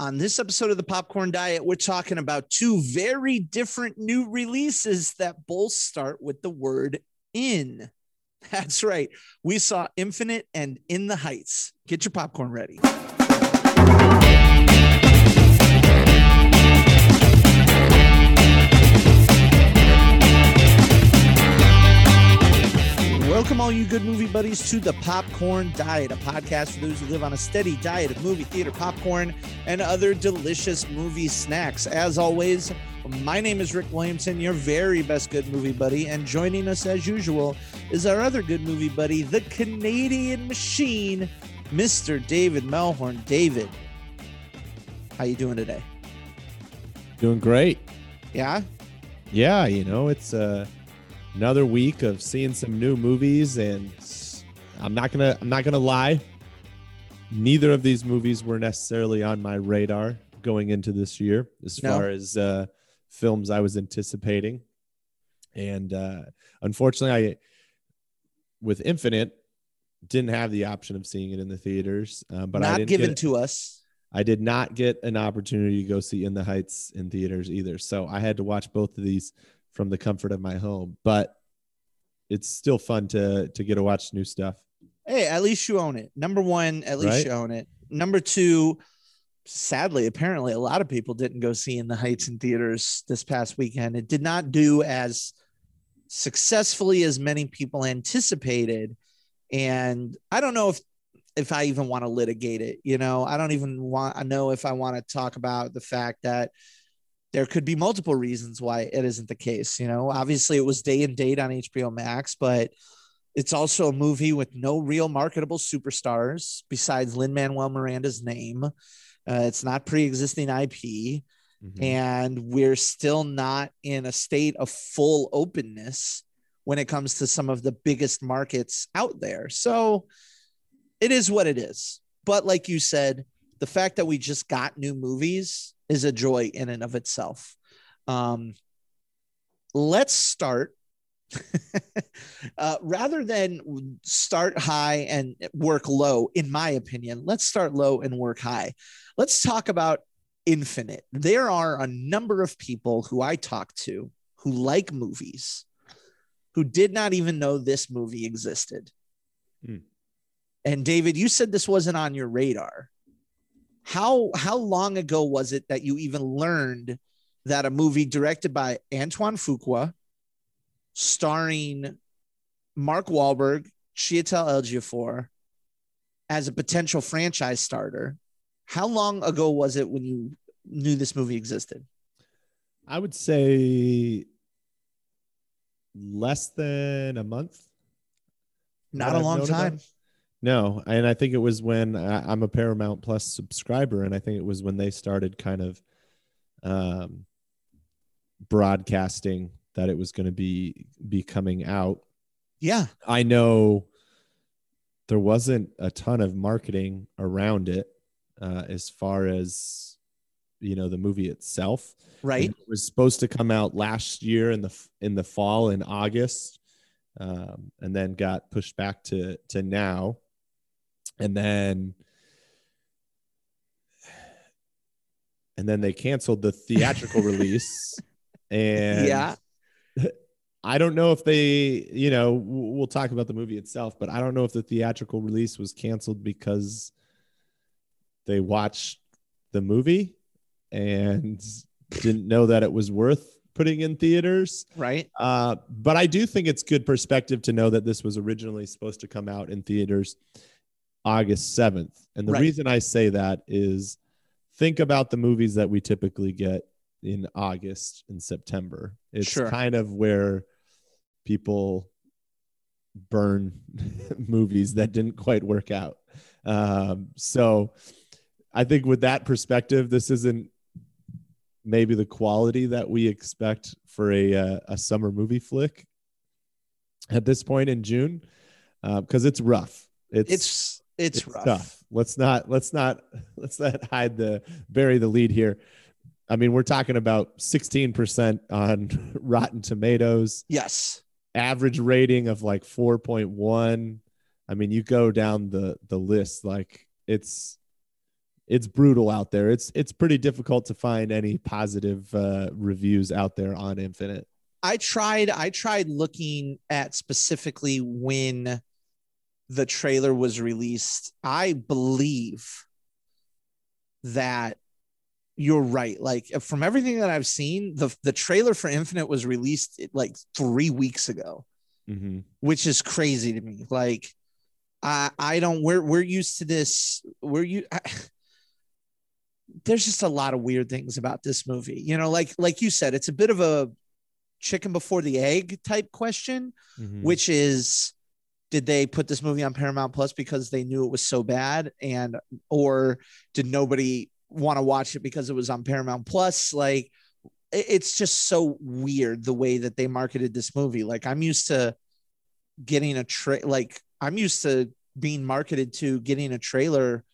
On this episode of the Popcorn Diet, we're talking about two very different new releases that both start with the word in. That's right. We saw Infinite and In the Heights. Get your popcorn ready. Welcome, all you good movie buddies, to the Popcorn Diet, a podcast for those who live on a steady diet of movie theater popcorn and other delicious movie snacks. As always, my name is Rick Williamson, your very best good movie buddy, and joining us as usual is our other good movie buddy, the Canadian Machine, Mr. David Melhorn. David, how you doing today? Doing great. Yeah, Yeah, you know, it's uh, another week of seeing some new movies and I'm not to I'm not to lie. Neither of these movies were necessarily on my radar going into this year as No. far as uh films I was anticipating. And uh unfortunately I with Infinite didn't have the option of seeing it in the theaters, uh, but I not given to us. I did not get an opportunity to go see In the Heights in theaters either. So I had to watch both of these from the comfort of my home. But it's still fun to to get to watch new stuff. Hey, at least you own it. Number one, at least Right. you own it. Number two, sadly, apparently a lot of people didn't go see In the Heights in theaters this past weekend. It did not do as successfully as many people anticipated. And I don't know if if I even want to litigate it. You know, I don't even want I know if I want to talk about the fact that there could be multiple reasons why it isn't the case. You know, obviously it was day and date on HBO Max, but it's also a movie with no real marketable superstars besides Lin Manuel Miranda's name. Uh, it's not pre existing IP, Mhm. and we're still not in a state of full openness when it comes to some of the biggest markets out there. So it is what it is. But like you said, the fact that we just got new movies is a joy in and of itself. Um, let's start uh, rather than start high and work low, in my opinion, let's start low and work high. Let's talk about Infinite. There are a number of people who I talk to who like movies who did not even know this movie existed. Hmm. And David, you said this wasn't on your radar. How how long ago was it that you even learned that a movie directed by Antoine Fuqua, starring Mark Wahlberg, Chiwetel Ejiofor, as a potential franchise starter. How long ago was it when you knew this movie existed? I would say less than a month. Not a I've long about time. it. No, and I think it was when I, I'm a Paramount Plus subscriber, and I think it was when they started kind of um, broadcasting that it was going to be be coming out. Yeah, I know there wasn't a ton of marketing around it uh, as far as you know the movie itself. right. And It was supposed to come out last year in the in the fall in August, um, and then got pushed back to to now, and then and then they canceled the theatrical release. And Yeah. I don't know if they, you know, we'll talk about the movie itself, but I don't know if the theatrical release was canceled because they watched the movie and didn't know that it was worth putting in theaters. Right. Uh, but I do think it's good perspective to know that this was originally supposed to come out in theaters August 7th. And the Right. reason I say that is think about the movies that we typically get in August and September. It's Sure. kind of where people burn movies that didn't quite work out. Um, so I think with that perspective, this isn't maybe the quality that we expect for a uh, a summer movie flick at this point in June because it's rough. It's It's it's, rough. tough. Let's not let's not let's not hide the bury the lead here. I mean, we're talking about 16% on Rotten Tomatoes, Yes. average rating of like 4.1. I mean, you go down the the list like it's it's brutal out there. It's it's pretty difficult to find any positive uh, reviews out there on Infinite. I tried I tried looking at specifically when the trailer was released. I believe that you're right. Like from everything that I've seen, the the trailer for Infinite was released like three weeks ago, Mm-hmm. which is crazy to me. Like I I don't we're we're used to this. We're you. I, there's just a lot of weird things about this movie. You know, like like you said, it's a bit of a chicken before the egg type question, Mhm. which is did they put this movie on Paramount Plus because they knew it was so bad? And or did nobody want to watch it because it was on Paramount Plus? Like it's just so weird the way that they marketed this movie. Like I'm used to getting a tra- like I'm used to being marketed to getting a trailer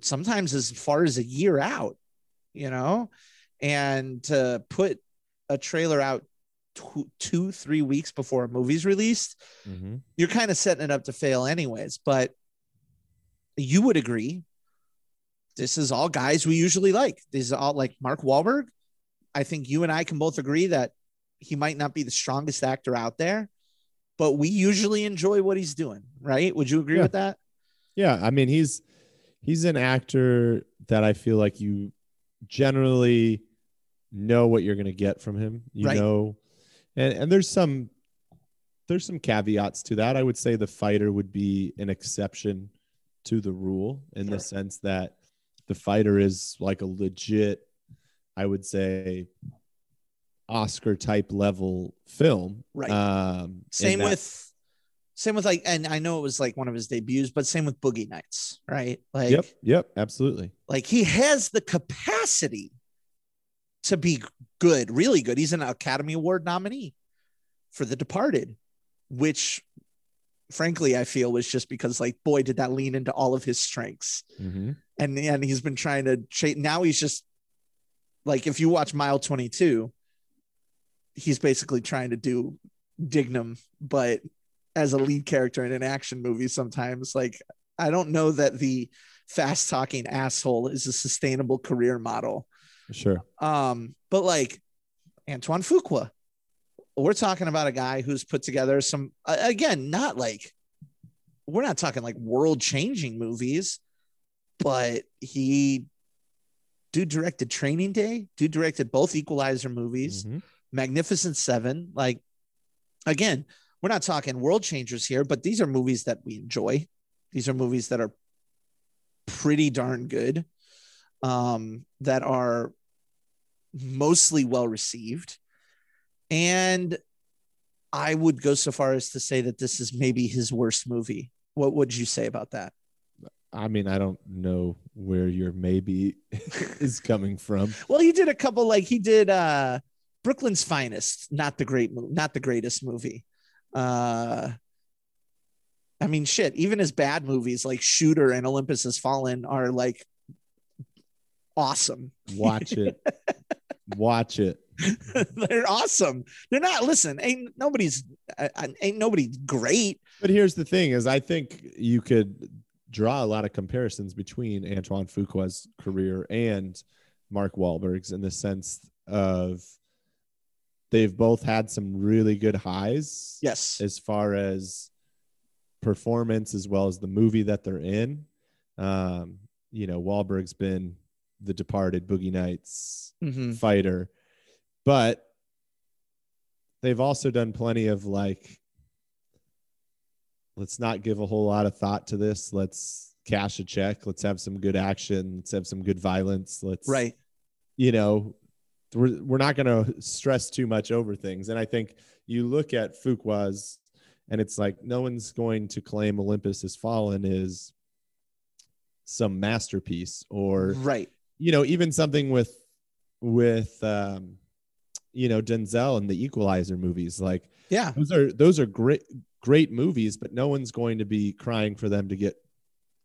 sometimes as far as a year out you know? And to put a trailer out two, two three weeks before a movie's released Mhm. you're kind of setting it up to fail anyways. But you would agree, this is all guys we usually like. These are all like Mark Wahlberg. I think you and I can both agree that he might not be the strongest actor out there, but we usually enjoy what he's doing, right? Would you agree Yeah. with that? Yeah, I mean he's he's an actor that I feel like you generally know what you're going to get from him. You Right. know, and and there's some there's some caveats to that. I would say the fighter would be an exception to the rule in the sense that the fighter is like a legit, I would say, Oscar type level film. Right. Um, Same with same with like, and I know it was like one of his debuts, but same with Boogie Nights, right? Like Yep. Yep. Absolutely. Like he has the capacity to be good, really good. He's an Academy Award nominee for The Departed, which frankly I feel was just because like boy did that lean into all of his strengths. Mhm. And and he's been trying to cha- now he's just like if you watch Mile 22 he's basically trying to do Dignam but as a lead character in an action movie sometimes like I don't know that the fast talking asshole is a sustainable career model. Sure. Um, but like Antoine Fuqua, we're talking about a guy who's put together some again, not like we're not talking like world changing movies, but he dude directed Training Day, dude directed both Equalizer movies, Mhm. Magnificent Seven. Like again, we're not talking world changers here, but these are movies that we enjoy. These are movies that are pretty darn good, um, that are mostly well received. And I would go so far as to say that this is maybe his worst movie. What would you say about that? I mean, I don't know where your maybe is coming from. Well, he did a couple like he did uh Brooklyn's Finest, not the great movie, not the greatest movie. Uh I mean shit, even his bad movies like Shooter and Olympus Has Fallen are like awesome. Watch it. Watch it. They're awesome. They're not listen, ain't nobody's uh, uh, ain't nobody great. But here's the thing: is I think you could draw a lot of comparisons between Antoine Fuqua's career and Mark Wahlberg's in the sense of they've both had some really good highs Yes. as far as performance as well as the movie that they're in. Um, you know, Wahlberg's been The Departed, Boogie Nights, Mhm. fighter, but they've also done plenty of like, let's not give a whole lot of thought to this. Let's cash a check. Let's have some good action. Let's have some good violence. Let's, Right. you know, we're, we're not going to stress too much over things. And I think you look at Fuqua's and it's like no one's going to claim Olympus has fallen is some masterpiece or Right. You know even something with with um you know denzel and the equalizer movies like Yeah. those are those are great great movies but no one's going to be crying for them to get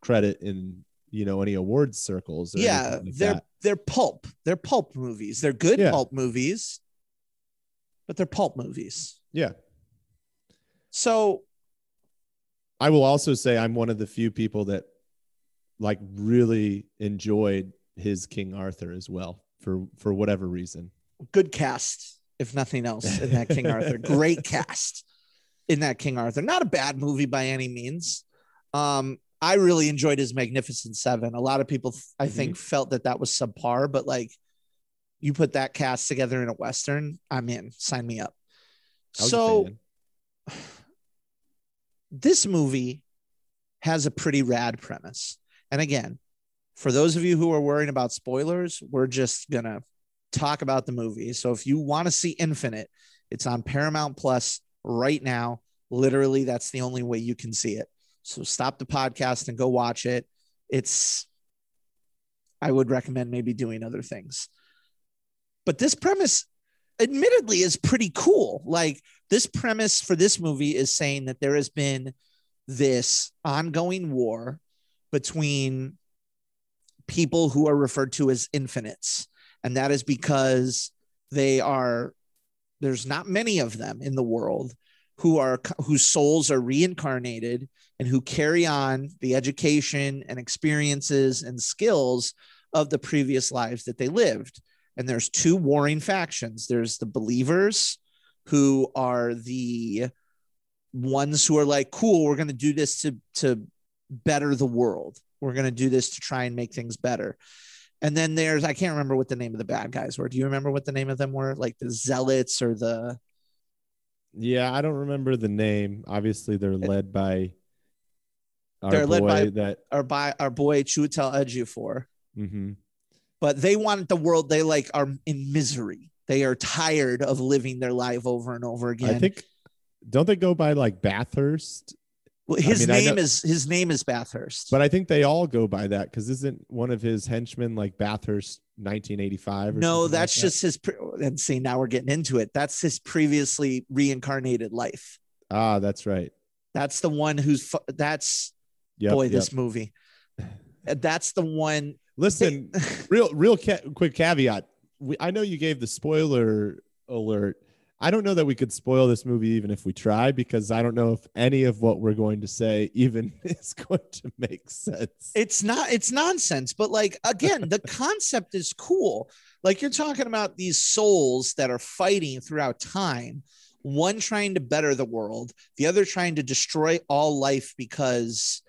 credit in you know any awards circles or Yeah. like they're that. they're pulp. They're pulp movies. They're good Yeah. pulp movies, but they're pulp movies. yeah So i will also say i'm one of the few people that like really enjoyed his King Arthur as well for for whatever reason. Good cast, if nothing else, in that King Arthur. Great cast in that King Arthur. Not a bad movie by any means. Um, I really enjoyed his Magnificent Seven. A lot of people, I think, felt that that was subpar, but like you put that cast together in a Western, I'm in. Sign me up. I was a So this movie has a pretty rad premise. And again, for those of you who are worrying about spoilers, we're just going to talk about the movie. So if you want to see Infinite, it's on Paramount Plus right now. Literally, that's the only way you can see it. So stop the podcast and go watch it. It's, I would recommend maybe doing other things. But this premise, admittedly, is pretty cool. Like, this premise for this movie is saying that there has been this ongoing war between people who are referred to as infinites. And that is because they are, there's not many of them in the world who are, whose souls are reincarnated and who carry on the education and experiences and skills of the previous lives that they lived. And there's two warring factions there's the believers who are the ones who are like, cool, we're going to do this to, to better the world. We're going to do this to try and make things better. And then there's, I can't remember what the name of the bad guys were. Do you remember what the name of them were? Like the zealots or the, Yeah, I don't remember the name. Obviously, they're led by our They're led by- that. our, by our boy Chiwetel Ejiofor. mhm. but they want the world they like are in misery they are tired of living their life over and over again I think don't they go by like Bathurst? Well, his mean, name know- is his name is bathurst But I think they all go by that because isn't one of his henchmen like Bathurst 1985? Or no that's like that? just his pre- and see now we're getting into it that's his previously reincarnated life ah, that's right. that's the one who's fu- that's Yep, boy yep. this movie that's the one Listen, real, real ca- quick caveat. We, I know you gave the spoiler alert. I don't know that we could spoil this movie even if we try because I don't know if any of what we're going to say even is going to make sense. it's not it's nonsense but like again the concept is cool. Like you're talking about these souls that are fighting throughout time one trying to better the world the other trying to destroy all life because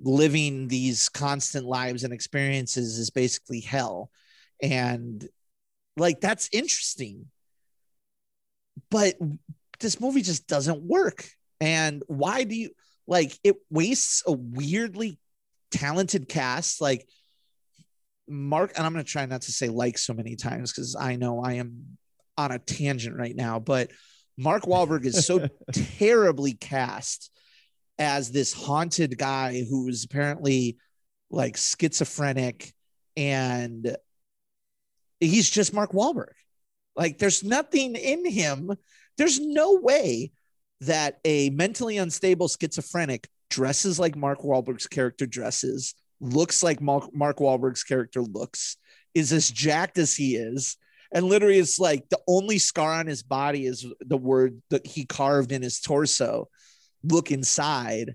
living these constant lives and experiences is basically hell. And like that's interesting but this movie just doesn't work. And why do you like it wastes a weirdly talented cast. Like mark and i'm going to try not to say like so many times because i know i am on a tangent right now but mark Wahlberg is so terribly cast as this haunted guy who is apparently like schizophrenic and he's just mark Wahlberg like there's nothing in him there's no way that a mentally unstable schizophrenic dresses like Mark Wahlberg's character dresses, looks like Mark, Mark Wahlberg's character looks, is as jacked as he is. And literally, it's like the only scar on his body is the word that he carved in his torso. Look inside.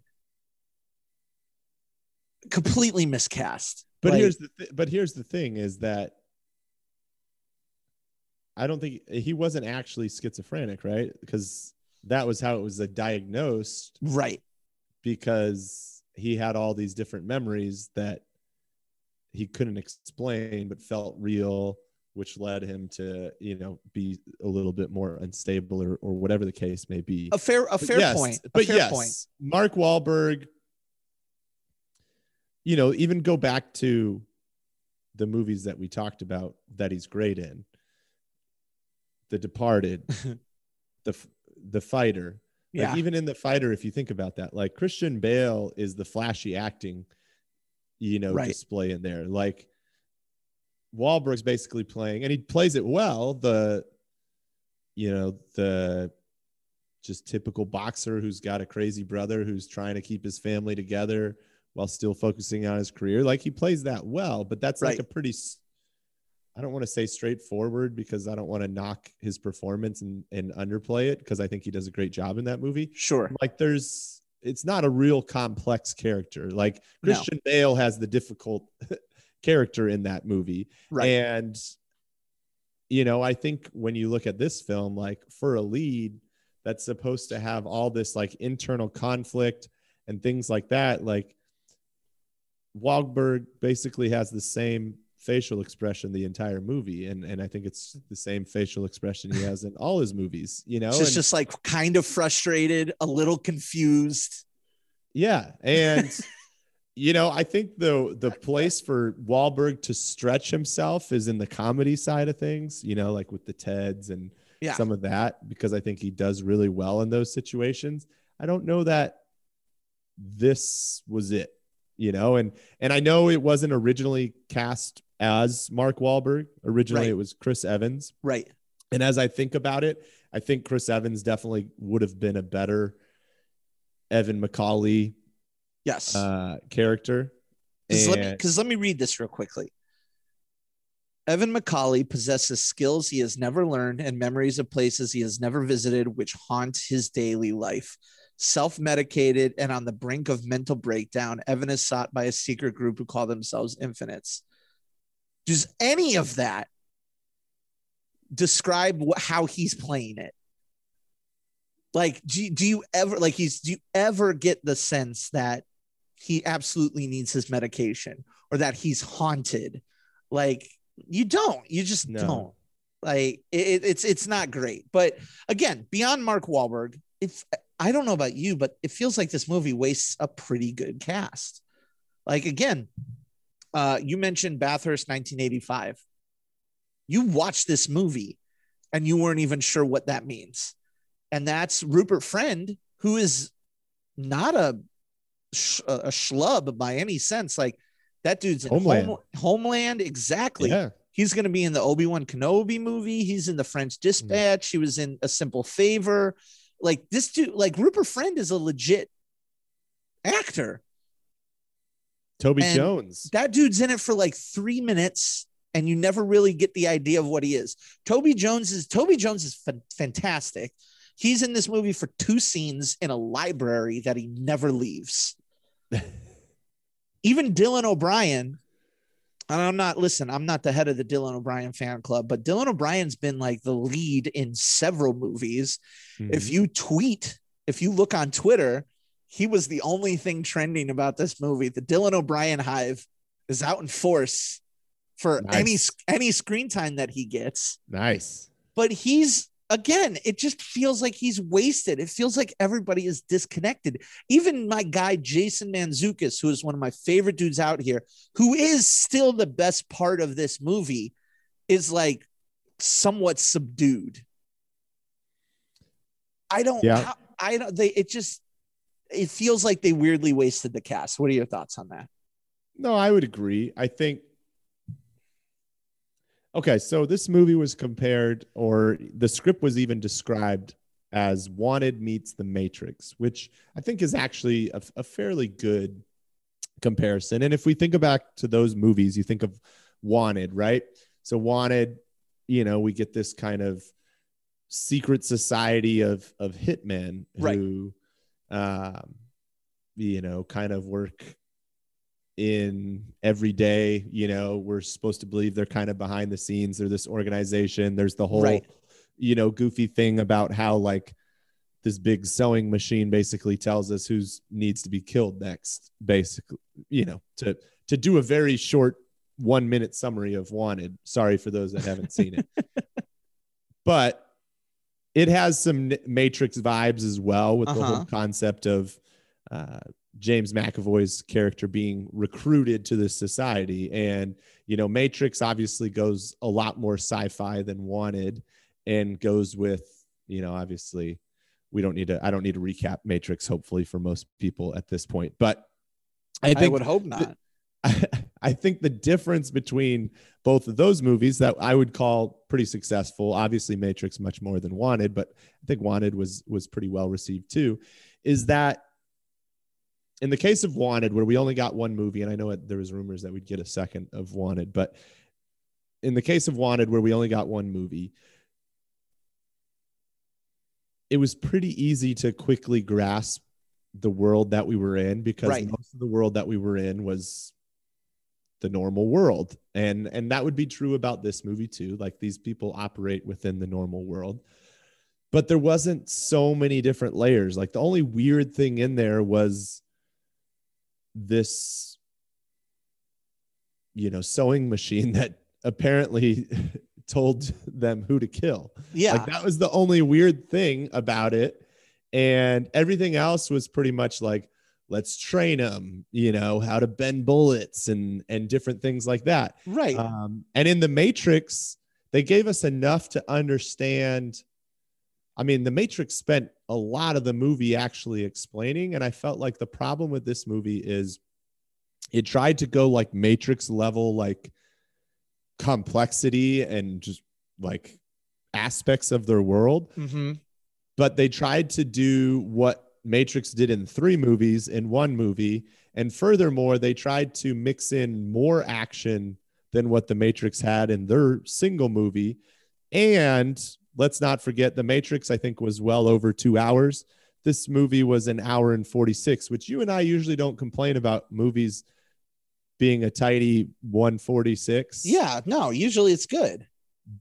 Completely miscast. But Like, here's the th- but here's the thing is that I don't think he wasn't actually schizophrenic, right? Because that was how it was diagnosed right. because he had all these different memories that he couldn't explain but felt real which led him to you know be a little bit more unstable or, or whatever the case may be A fair, a fair yes, point. A but fair yes point. mark Wahlberg you know even go back to the movies that we talked about that he's great in the departed the the fighter Yeah. like even in the fighter, if you think about that, like Christian Bale is the flashy acting, you know, Right. display in there. Like Wahlberg's basically playing, and he plays it well. The, you know, the just typical boxer who's got a crazy brother who's trying to keep his family together while still focusing on his career. Like he plays that well, but that's like a pretty. I don't want to say straightforward because I don't want to knock his performance and, and underplay it because I think he does a great job in that movie sure. like there's it's not a real complex character. Like No. Christian Bale has the difficult character in that movie. Right. And you know, I think when you look at this film, like for a lead that's supposed to have all this like internal conflict and things like that, like Wahlberg basically has the same facial expression the entire movie, and and I think it's the same facial expression he has in all his movies. You know, It's just, just like kind of frustrated, a little confused. Yeah, and you know, I think the the place for Wahlberg to stretch himself is in the comedy side of things. You know, like with the Teds and Yeah. some of that, because I think he does really well in those situations. I don't know that this was it. You know, and and I know it wasn't originally cast as Mark Wahlberg. Originally, Right. it was Chris Evans. Right. And as I think about it, I think Chris Evans definitely would have been a better Evan McCauley Yes. uh, character. Because let, me- let me read this real quickly. Evan McCauley possesses skills he has never learned and memories of places he has never visited, which haunt his daily life. Self medicated and on the brink of mental breakdown, Evan is sought by a secret group who call themselves Infinites. Does any of that describe how he's playing it? Like, do, you- do you ever like he's do you ever get the sense that he absolutely needs his medication or that he's haunted? Like, you don't. You just No. don't. Like, it, it- it's it's not great. But again, beyond Mark Wahlberg, if I don't know about you, but it feels like this movie wastes a pretty good cast. Like again, uh, you mentioned Bathurst 1985. You watched this movie and you weren't even sure what that means. And that's Rupert Friend, who is not a sh- a schlub by any sense. Like that dude's in Homeland. Home- Homeland, exactly. Yeah. He's going to be in the Obi Wan Kenobi movie. He's in the French Dispatch. He was in A Simple Favor. Like this dude, like Rupert Friend is a legit actor. Toby And Jones. That dude's in it for like three minutes, and you never really get the idea of what he is. Toby Jones is Toby Jones is fa- fantastic. He's in this movie for two scenes in a library that he never leaves. Even Dylan O'Brien, and I'm not listen, I'm not the head of the Dylan O'Brien fan club, but Dylan O'Brien's been like the lead in several movies. If Mhm. you tweet, if you look on Twitter, he was the only thing trending about this movie. The Dylan O'Brien hive is out in force for any Nice. any screen time that he gets. nice. But he's again, it just feels like he's wasted. It feels like everybody is disconnected. Even my guy Jason Mantzoukas, who is one of my favorite dudes out here, who is still the best part of this movie, is like somewhat subdued. I don't. Yeah. how- I don't. They. It just. It feels like they weirdly wasted the cast. What are your thoughts on that? No, I would agree. I think. Okay, so this movie was compared, or the script was even described as Wanted meets The Matrix, which I think is actually a, a fairly good comparison. And if we think back to those movies, you think of Wanted, right? So, Wanted, you know, we get this kind of secret society of of hitmen Right. who, um, you know, kind of work in every day. You know, we're supposed to believe they're kind of behind the scenes. They're this organization. There's the whole, Right. you know, goofy thing about how like this big sewing machine basically tells us who's needs to be killed next. Basically, you know, to to do a very short one minute summary of Wanted. Sorry for those that haven't seen it, but it has some Matrix vibes as well with the Uh-huh. whole concept of uh, James McAvoy's character being recruited to this society. And, you know, Matrix obviously goes a lot more sci fi than Wanted and goes with, you know, obviously we don't need to, I don't need to recap Matrix, hopefully, for most people at this point. But I I, would hope not. I think the difference between both of those movies that I would call pretty successful, obviously Matrix much more than Wanted, but I think Wanted was was pretty well received too, is that in the case of Wanted, where we only got one movie, and I know it, there was rumors that we'd get a second of Wanted, but in the case of Wanted, where we only got one movie, it was pretty easy to quickly grasp the world that we were in because Right. most of the world that we were in was the normal world. And and that would be true about this movie too. Like these people operate within the normal world. But there wasn't so many different layers. Like the only weird thing in there was this you know sewing machine that apparently told them who to kill. Yeah. like that was the only weird thing about it. And everything else was pretty much like, let's train them, you know, how to bend bullets and and different things like that. right. Um, and in the Matrix, they gave us enough to understand. I mean, the Matrix spent a lot of the movie actually explaining, and I felt like the problem with this movie is it tried to go like Matrix level, like complexity and just like aspects of their world hmm but they tried to do what Matrix did in three movies in one movie. And furthermore, they tried to mix in more action than what the Matrix had in their single movie. And let's not forget, the Matrix, I think, was well over two hours. This movie was an hour and 46, which you and I usually don't complain about movies being a tidy 146. Yeah. No, usually it's good.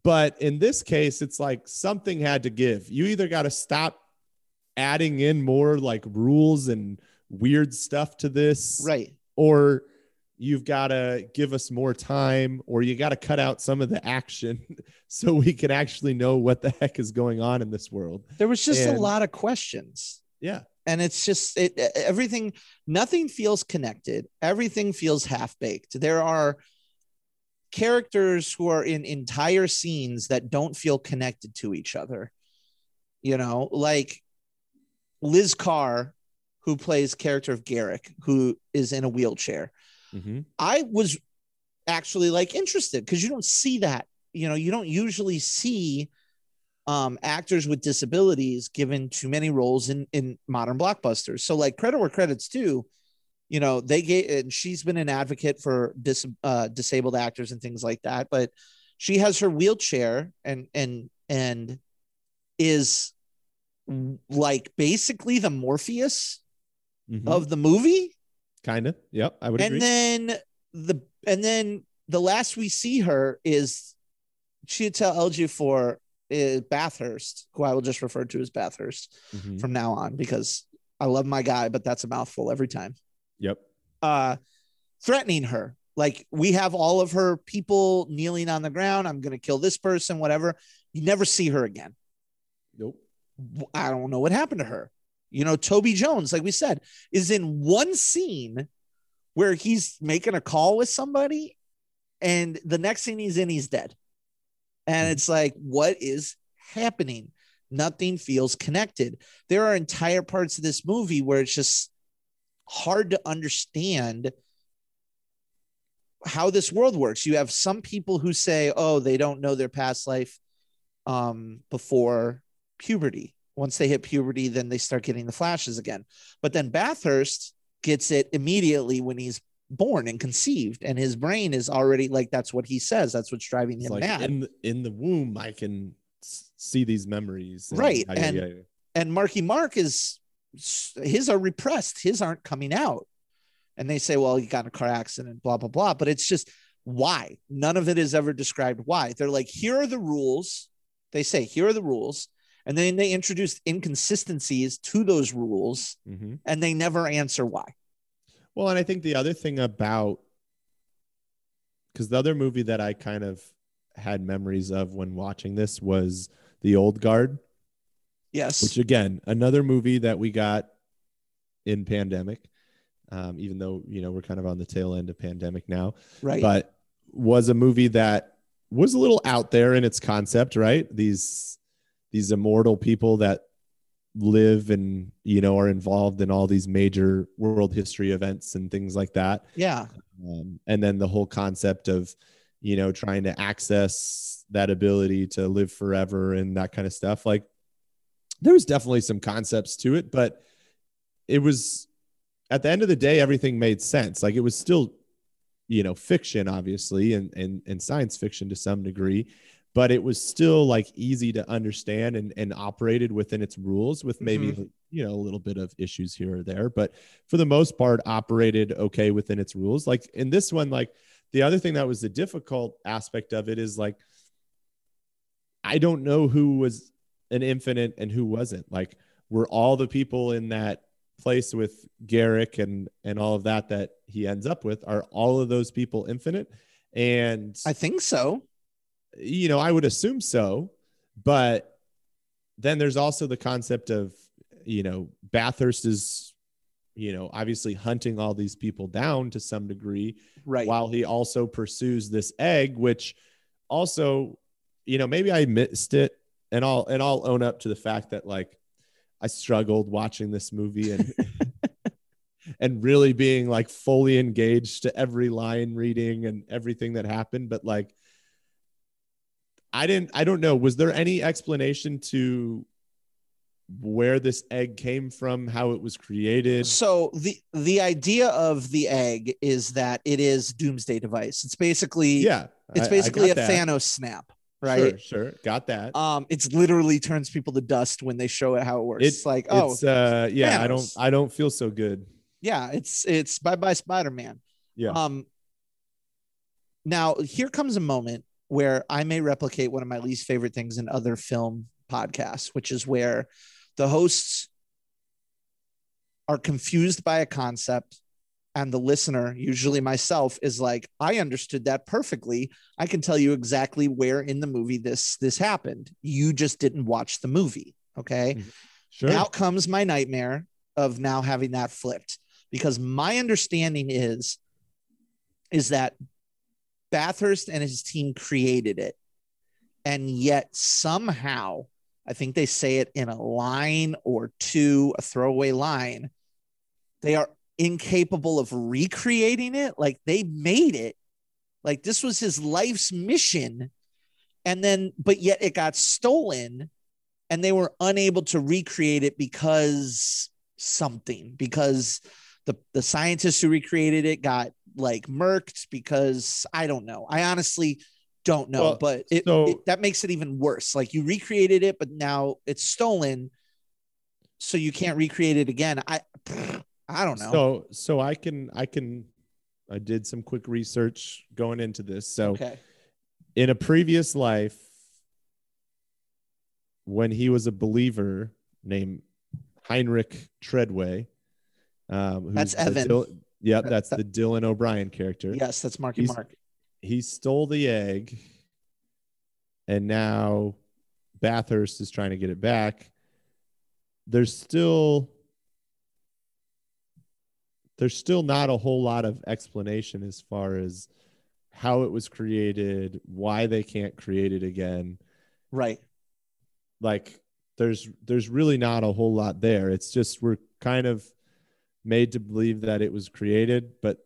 But in this case, it's like something had to give. You either got to stop adding in more like rules and weird stuff to this, Right. or you've got to give us more time, or you got to cut out some of the action so we can actually know what the heck is going on in this world. There was just a lot of questions. Yeah. and it's just it everything nothing feels connected everything feels half baked there are characters who are in entire scenes that don't feel connected to each other you know like liz carr who plays character of garrick who is in a wheelchair Mm-hmm. I was actually like interested because you don't see that. You know, you don't usually see um, actors with disabilities given too many roles in in modern blockbusters. So, like credit where credits due, you know, they get and she's been an advocate for dis, uh, disabled actors and things like that. But she has her wheelchair and and and is like basically the Morpheus Mm-hmm. of the movie kind of. Yep. I would and agree. then the and then the last we see her is Chiwetel Ejiofor is Bathurst, who I will just refer to as Bathurst Mhm. from now on because I love my guy, but that's a mouthful every time. Yep. Uh, threatening her, like we have all of her people kneeling on the ground. I'm gonna kill this person, whatever. You never see her again. Nope. I don't know what happened to her. You know, Toby Jones, like we said, is in one scene where he's making a call with somebody, and the next scene he's in, he's dead. And it's like, what is happening? Nothing feels connected. There are entire parts of this movie where it's just hard to understand how this world works. You have some people who say, oh, they don't know their past life um, before puberty. Once they hit puberty, then they start getting the flashes again. But then Bathurst gets it immediately when he's born and conceived, and his brain is already like that's what he says. That's what's driving him like mad. in the, in the womb, I can see these memories. Right, yeah, yeah, and- yeah, yeah. and Marky Mark is his are repressed, his aren't coming out. And they say, well, he got in a car accident, blah, blah, blah. But it's just why? None of it is ever described why. They're like, here are the rules. They say, here are the rules. And then they introduce inconsistencies to those rules Mhm. and they never answer why. Well, and I think the other thing about because the other movie that I kind of had memories of when watching this was The Old Guard, Yes. which again, another movie that we got in pandemic. Um, even though you know we're kind of on the tail end of pandemic now, right. but was a movie that was a little out there in its concept, right? These these immortal people that live and you know are involved in all these major world history events and things like that. yeah. Um, and then the whole concept of you know trying to access that ability to live forever and that kind of stuff. Like there was definitely some concepts to it, but it was at the end of the day everything made sense. Like it was still you know fiction obviously and and and science fiction to some degree but it was still like easy to understand and, and operated within its rules with maybe Mhm. you know a little bit of issues here or there but for the most part operated okay within its rules like in this one like the other thing that was the difficult aspect of it is like i don't know who was an infinite and who wasn't like were all the people in that place with garrick and and all of that that he ends up with are all of those people infinite and I think so. You know, I would assume so, but then there's also the concept of, you know, Bathurst is, you know, obviously hunting all these people down to some degree Right. while he also pursues this egg, which also, you know, maybe I missed it and I'll and I'll own up to the fact that like I struggled watching this movie and and really being like fully engaged to every line reading and everything that happened. But like I didn't I don't know. Was there any explanation to where this egg came from, how it was created? So the the idea of the egg is that it is doomsday device. It's basically Yeah. it's basically a that. Thanos snap, right? Sure, sure. Got that. Um, it's literally turns people to dust when they show it how it works. It's It's like, oh, it's uh yeah, I don't I don't feel so good. yeah, it's it's bye bye Spider Man. Yeah. Um. Now here comes a moment where I may replicate one of my least favorite things in other film podcasts, which is where the hosts are confused by a concept and the listener usually myself is like i understood that perfectly. I can tell you exactly where in the movie this this happened. You just didn't watch the movie. Okay? Mm-hmm. Sure. now comes my nightmare of now having that flipped because my understanding is is that Bathurst and his team created it. And yet somehow I think they say it in a line or two a throwaway line they are incapable of recreating it. Like they made it. Like this was his life's mission. And then but yet it got stolen and they were unable to recreate it because something because the the scientists who recreated it got like murked because I don't know. I honestly don't know, Well, but it, so- it that makes it even worse. Like you recreated it, but now it's stolen, so you can't recreate it again. I I don't know. So so I can I can I did some quick research going into this. So okay, in a previous life when he was a believer named Heinrich Treadway um That's Evan. Yep that's that- the Dylan O'Brien character yes, that's Marky He's- Mark. he stole the egg and now Bathurst is trying to get it back. There's still there's still not a whole lot of explanation as far as how it was created, why they can't create it again. Right. Like there's there's really not a whole lot there. It's just we're kind of made to believe that it was created, but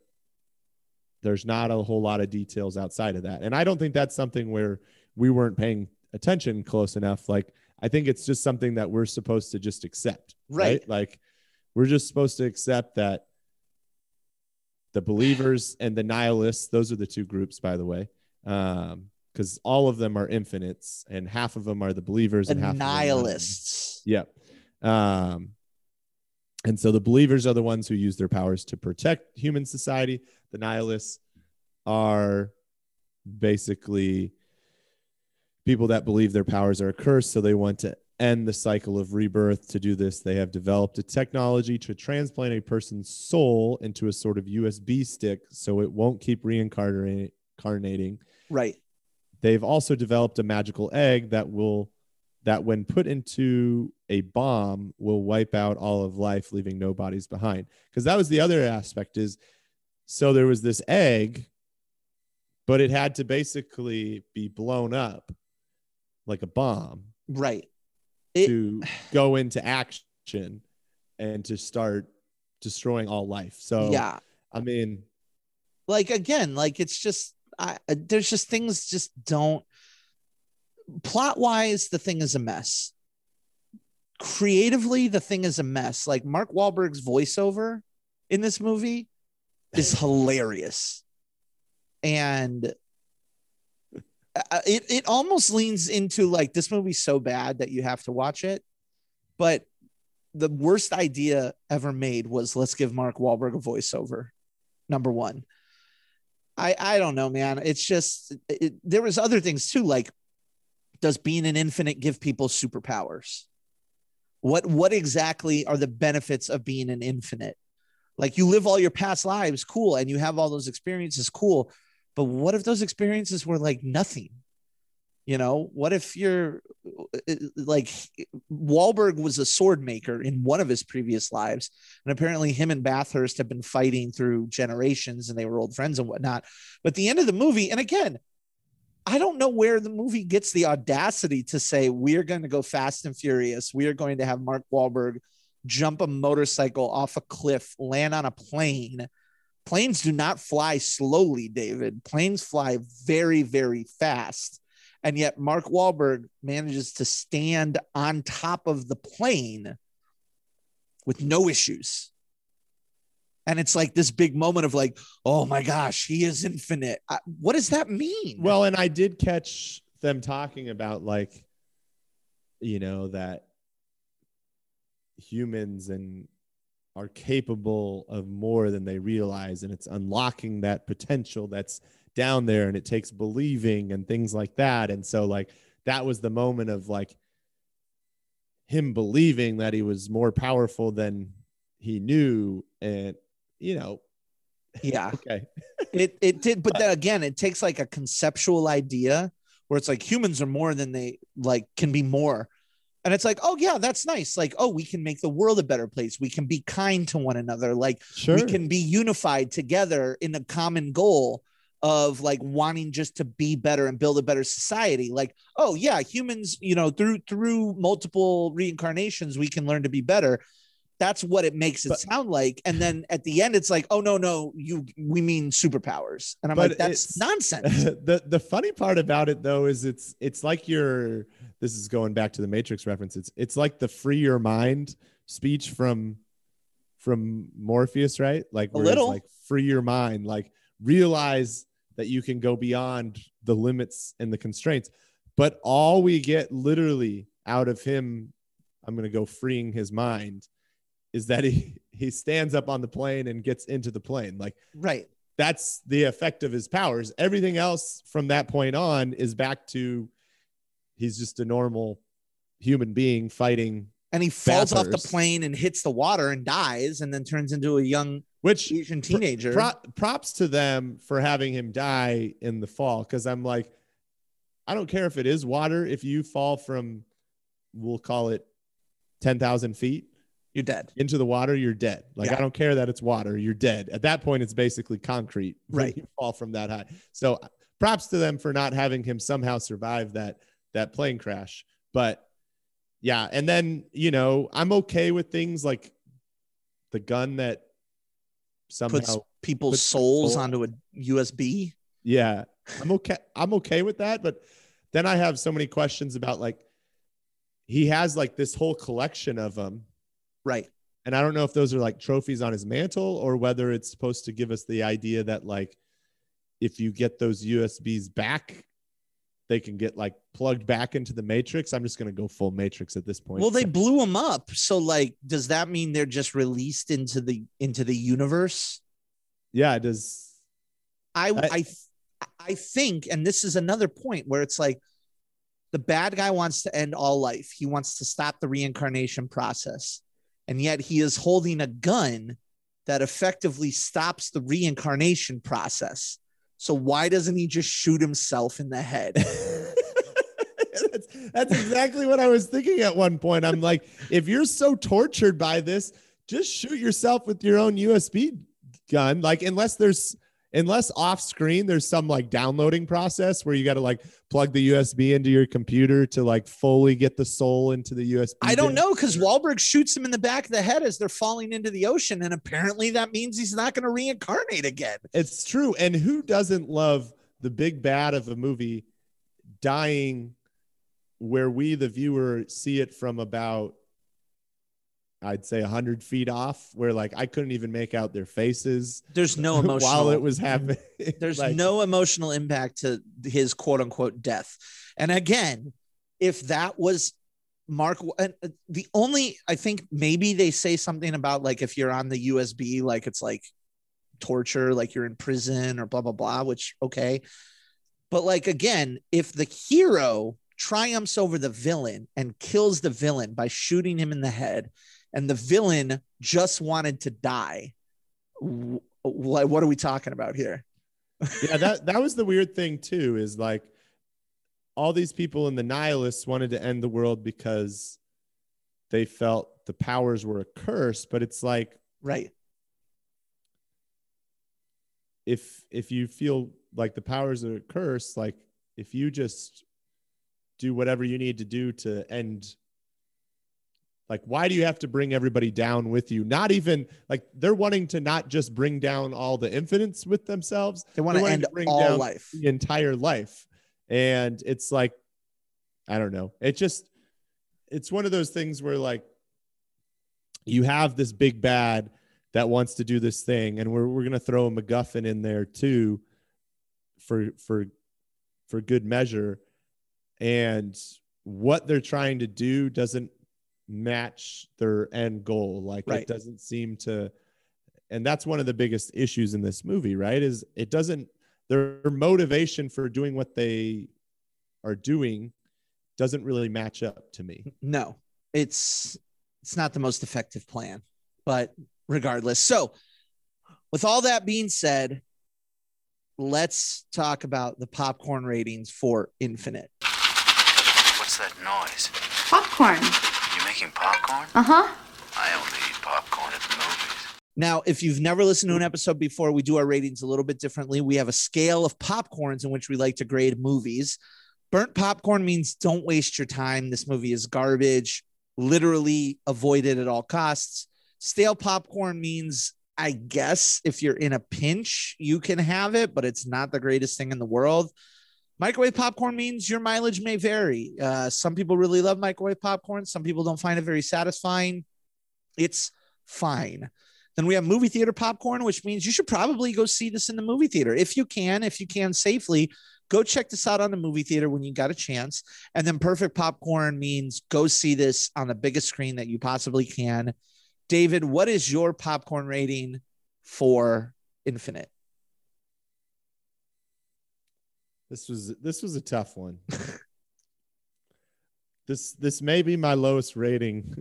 there's not a whole lot of details outside of that. And I don't think that's something where we weren't paying attention close enough. Like I think it's just something that we're supposed to just accept. Right. Like we're just supposed to accept that the believers and the nihilists, those are the two groups, by the way. Um, because all of them are infinites and half of them are the believers The and half of them are- nihilists. Yep. Um, and so the believers are the ones who use their powers to protect human society. The nihilists are basically people that believe their powers are a curse. So they want to end the cycle of rebirth. To do this, they have developed a technology to transplant a person's soul into a sort of USB stick so it won't keep reincarnating. Right. They've also developed a magical egg that will that when put into a bomb will wipe out all of life leaving no bodies behind because that was the other aspect is so there was this egg but it had to basically be blown up like a bomb Right. It- to go into action and to start destroying all life so yeah. i mean like again like it's just I, there's just things just don't plot wise the thing is a mess creatively the thing is a mess like mark Wahlberg's voiceover in this movie is hilarious and uh, it it almost leans into like this movie's so bad that you have to watch it, but the worst idea ever made was let's give Mark Wahlberg a voiceover. Number one. I I don't know, man. It's just it, there was other things too, like does being an infinite give people superpowers? What what exactly are the benefits of being an infinite? Like you live all your past lives, cool, and you have all those experiences, cool. But what if those experiences were like nothing? You know, what if you're uh, like Wahlberg was a sword maker in one of his previous lives, and apparently him and Bathurst have been fighting through generations, and they were old friends and whatnot. But the end of the movie, and again, I don't know where the movie gets the audacity to say we're going to go fast and furious. We are going to have Mark Wahlberg jump a motorcycle off a cliff, land on a plane. Planes do not fly slowly, David. Planes fly very, very fast and yet Mark Wahlberg manages to stand on top of the plane with no issues. And it's like this big moment of like, oh my gosh, he is infinite. I, what does that mean? Well, and I did catch them talking about like, you know, that humans and are capable of more than they realize, and it's unlocking that potential that's down there and it takes believing and things like that and so like that was the moment of like him believing that he was more powerful than he knew and you know yeah. okay. It it did but uh, then again it takes like a conceptual idea where it's like humans are more than they like can be more. And it's like oh yeah that's nice. Like oh we can make the world a better place. We can be kind to one another. Like sure. we can be unified together in a common goal of like wanting just to be better and build a better society. Like oh yeah humans you know through through multiple reincarnations we can learn to be better that's what it makes it but, sound like and then at the end it's like oh no no you we mean superpowers. And i'm like that's nonsense. The the funny part about it though is it's it's like you're this is going back to the matrix reference it's it's like the free your mind speech from from morpheus right? Like a little. like free your mind like realize that you can go beyond the limits and the constraints. But all we get literally out of him, I'm going to go freeing his mind, is that he he stands up on the plane and gets into the plane. Like right. That's the effect of his powers. Everything else from that point on is back to he's just a normal human being fighting and he falls off the plane and hits the water and dies and then turns into a young which Asian teenager. Pro- props to them for having him die in the fall because I'm like, I don't care if it is water. If you fall from, we'll call it ten thousand feet, you're dead into the water. You're dead. Like yeah. I don't care that it's water. You're dead. At that point, it's basically concrete. Right. You fall from that high. So uh, props to them for not having him somehow survive that that plane crash. But yeah, and then you know I'm okay with things like the gun that somehow puts people's puts souls soul. onto a USB. Yeah, I'm okay. I'm okay with that, but then I have so many questions about like he has like this whole collection of them, right? And I don't know if those are like trophies on his mantle or whether it's supposed to give us the idea that like if you get those USBs back they can get like plugged back into the matrix. I'm just going to go full matrix at this point. Well, they blew them up. So like does that mean they're just released into the into the universe? Yeah, it does. I I I, I think and this is another point where it's like the bad guy wants to end all life. He wants to stop the reincarnation process. And yet he is holding a gun that effectively stops the reincarnation process. So why doesn't he just shoot himself in the head? that's, that's exactly what I was thinking at one point. I'm like, if you're so tortured by this, just shoot yourself with your own USB gun. Like, unless there's unless off screen there's some like downloading process where you got to like plug the USB into your computer to like fully get the soul into the USB. I don't know because Wahlberg shoots him in the back of the head as they're falling into the ocean, and apparently that means he's not going to reincarnate again. It's true, and who doesn't love the big bad of a movie dying, where we the viewer see it from about I'd say hundred feet off, where like I couldn't even make out their faces There's no emotional. while it was happening. There's Like, no emotional impact to his quote unquote death. And again, if that was Mark, and uh, the only, I think maybe they say something about like if you're on the USB, like it's like torture, like you're in prison or blah, blah, blah, which, okay. But like again, if the hero triumphs over the villain and kills the villain by shooting him in the head, and the villain just wanted to die, what, what are we talking about here? yeah, that that was the weird thing too. Is like all these people in the nihilists wanted to end the world because they felt the powers were a curse. But it's like Right. if if you feel like the powers are a curse, like if you just do whatever you need to do to end like why do you have to bring everybody down with you? Not even like they're wanting to not just bring down all the infinites with themselves. They want to end to bring all down life. the entire life. And it's like i don't know. It just it's one of those things where like you have this big bad that wants to do this thing and we're, we're going to throw a macguffin in there too for for for good measure. And what they're trying to do doesn't match their end goal like Right. it doesn't seem to and that's one of the biggest issues in this movie right is it doesn't their motivation for doing what they are doing doesn't really match up to me No, it's it's not the most effective plan, but regardless. So, with all that being said, let's talk about the popcorn ratings for Infinite. What's that noise? Popcorn. You making popcorn? Uh huh. I only eat popcorn at the movies. Now, if you've never listened to an episode before, we do our ratings a little bit differently. We have a scale of popcorns in which we like to grade movies. Burnt popcorn means don't waste your time. This movie is garbage. Literally avoid it at all costs. Stale popcorn means, I guess, if you're in a pinch, you can have it, but it's not the greatest thing in the world. Microwave popcorn means your mileage may vary. Uh, some people really love microwave popcorn. Some people don't find it very satisfying. It's fine. Then we have movie theater popcorn, which means you should probably go see this in the movie theater if you can, if you can safely. Go check this out on the movie theater when you got a chance. And then perfect popcorn means go see this on the biggest screen that you possibly can. David, what is your popcorn rating for Infinite? This was this was a tough one. this this may be my lowest rating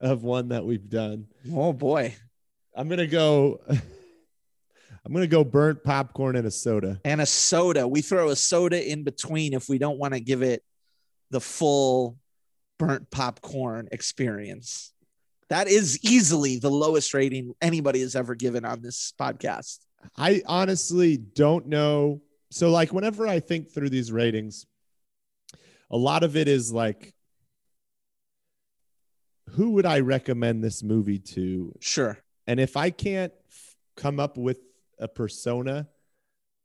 of one that we've done. Oh boy. I'm gonna go. I'm gonna go burnt popcorn and a soda. And a soda. We throw a soda in between if we don't want to give it the full burnt popcorn experience. That is easily the lowest rating anybody has ever given on this podcast. I honestly don't know. So like whenever I think through these ratings, a lot of it is like, who would I recommend this movie to? Sure. And if I can't f- come up with a persona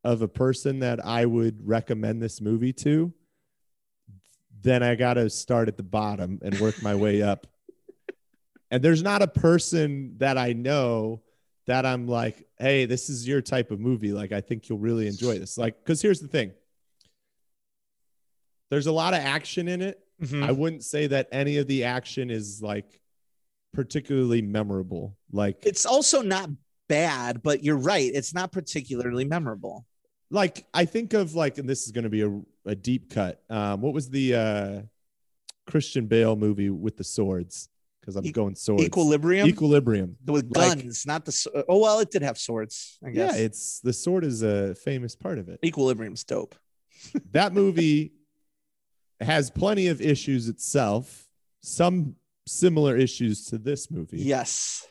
of a person that I would recommend this movie to, then I got to start at the bottom and work my way up. And there's not a person that I know that I'm like, hey, this is your type of movie. Like, I think you'll really enjoy this. Like, because here's the thing there's a lot of action in it. Mhm. I wouldn't say that any of the action is like particularly memorable. Like, It's also not bad, but you're right. It's not particularly memorable. like I think of like, and this is going to be a, a deep cut. Um, what was the uh, Christian Bale movie with the swords? Because I'm E- going swords. Equilibrium Equilibrium. with like- guns, not the. Oh well, it did have swords. I guess. Yeah, it's the sword is a famous part of it. Equilibrium's dope. that movie has plenty of issues itself, some similar issues to this movie. Yes.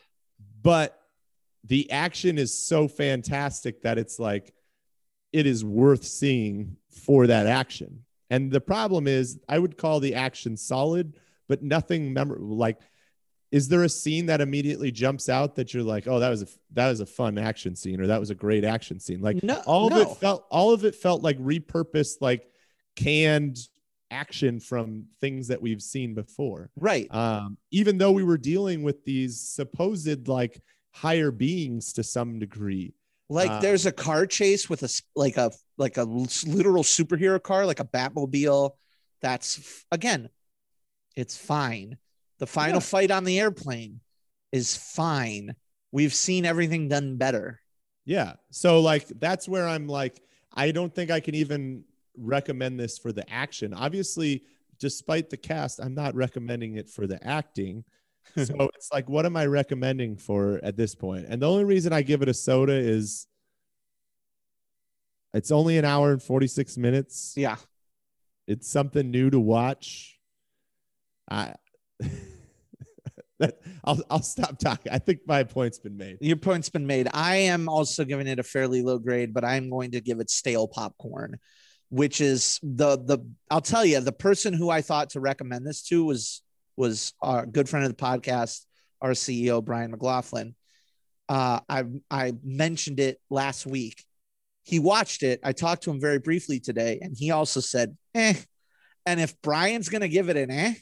But the action is so fantastic that it's like it is worth seeing for that action. And the problem is, I would call the action solid, but nothing memorable. Like, is there a scene that immediately jumps out that you're like, oh, that was a that was a fun action scene, or that was a great action scene? Like, No, all of no. it felt all of it felt like repurposed, like canned action from things that we've seen before. Right. Um, even though we were dealing with these supposed like higher beings to some degree. Like uh, there's a car chase with a like a like a literal superhero car, like a Batmobile. That's again, it's fine. The final Yeah. fight on the airplane is fine. We've seen everything done better. Yeah. So like that's where I'm like, I don't think I can even recommend this for the action. Obviously, despite the cast, I'm not recommending it for the acting. so it's like, what am I recommending for at this point? And the only reason I give it a soda is it's only an hour and 46 minutes. Yeah. It's something new to watch. I that I'll I'll stop talking. I think my point's been made. Your point's been made. I am also giving it a fairly low grade, but I'm going to give it stale popcorn, which is the the I'll tell you, the person who I thought to recommend this to was was our good friend of the podcast, our CEO Brian McLaughlin. Uh, I I mentioned it last week. He watched it. I talked to him very briefly today, and he also said, "Eh." And if Brian's gonna give it an eh,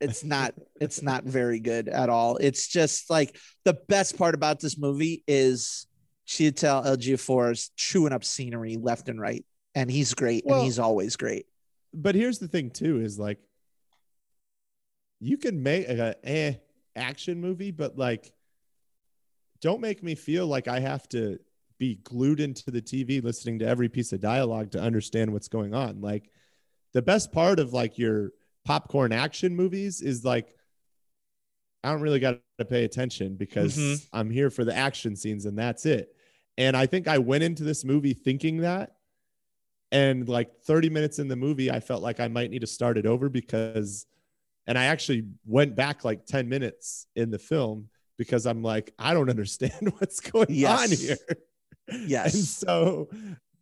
it's not it's not very good at all. It's just like the best part about this movie is Chiwetel Ejiofor is chewing up scenery left and right, and he's great, Well- and he's always great. but here's the thing too is like you can make a eh action movie but like don't make me feel like i have to be glued into the tv listening to every piece of dialogue to understand what's going on like the best part of like your popcorn action movies is like i don't really got to pay attention because Mhm. i'm here for the action scenes and that's it and i think i went into this movie thinking that and like 30 minutes in the movie i felt like i might need to start it over because and i actually went back like 10 minutes in the film because i'm like i don't understand what's going Yes. on here Yes. and so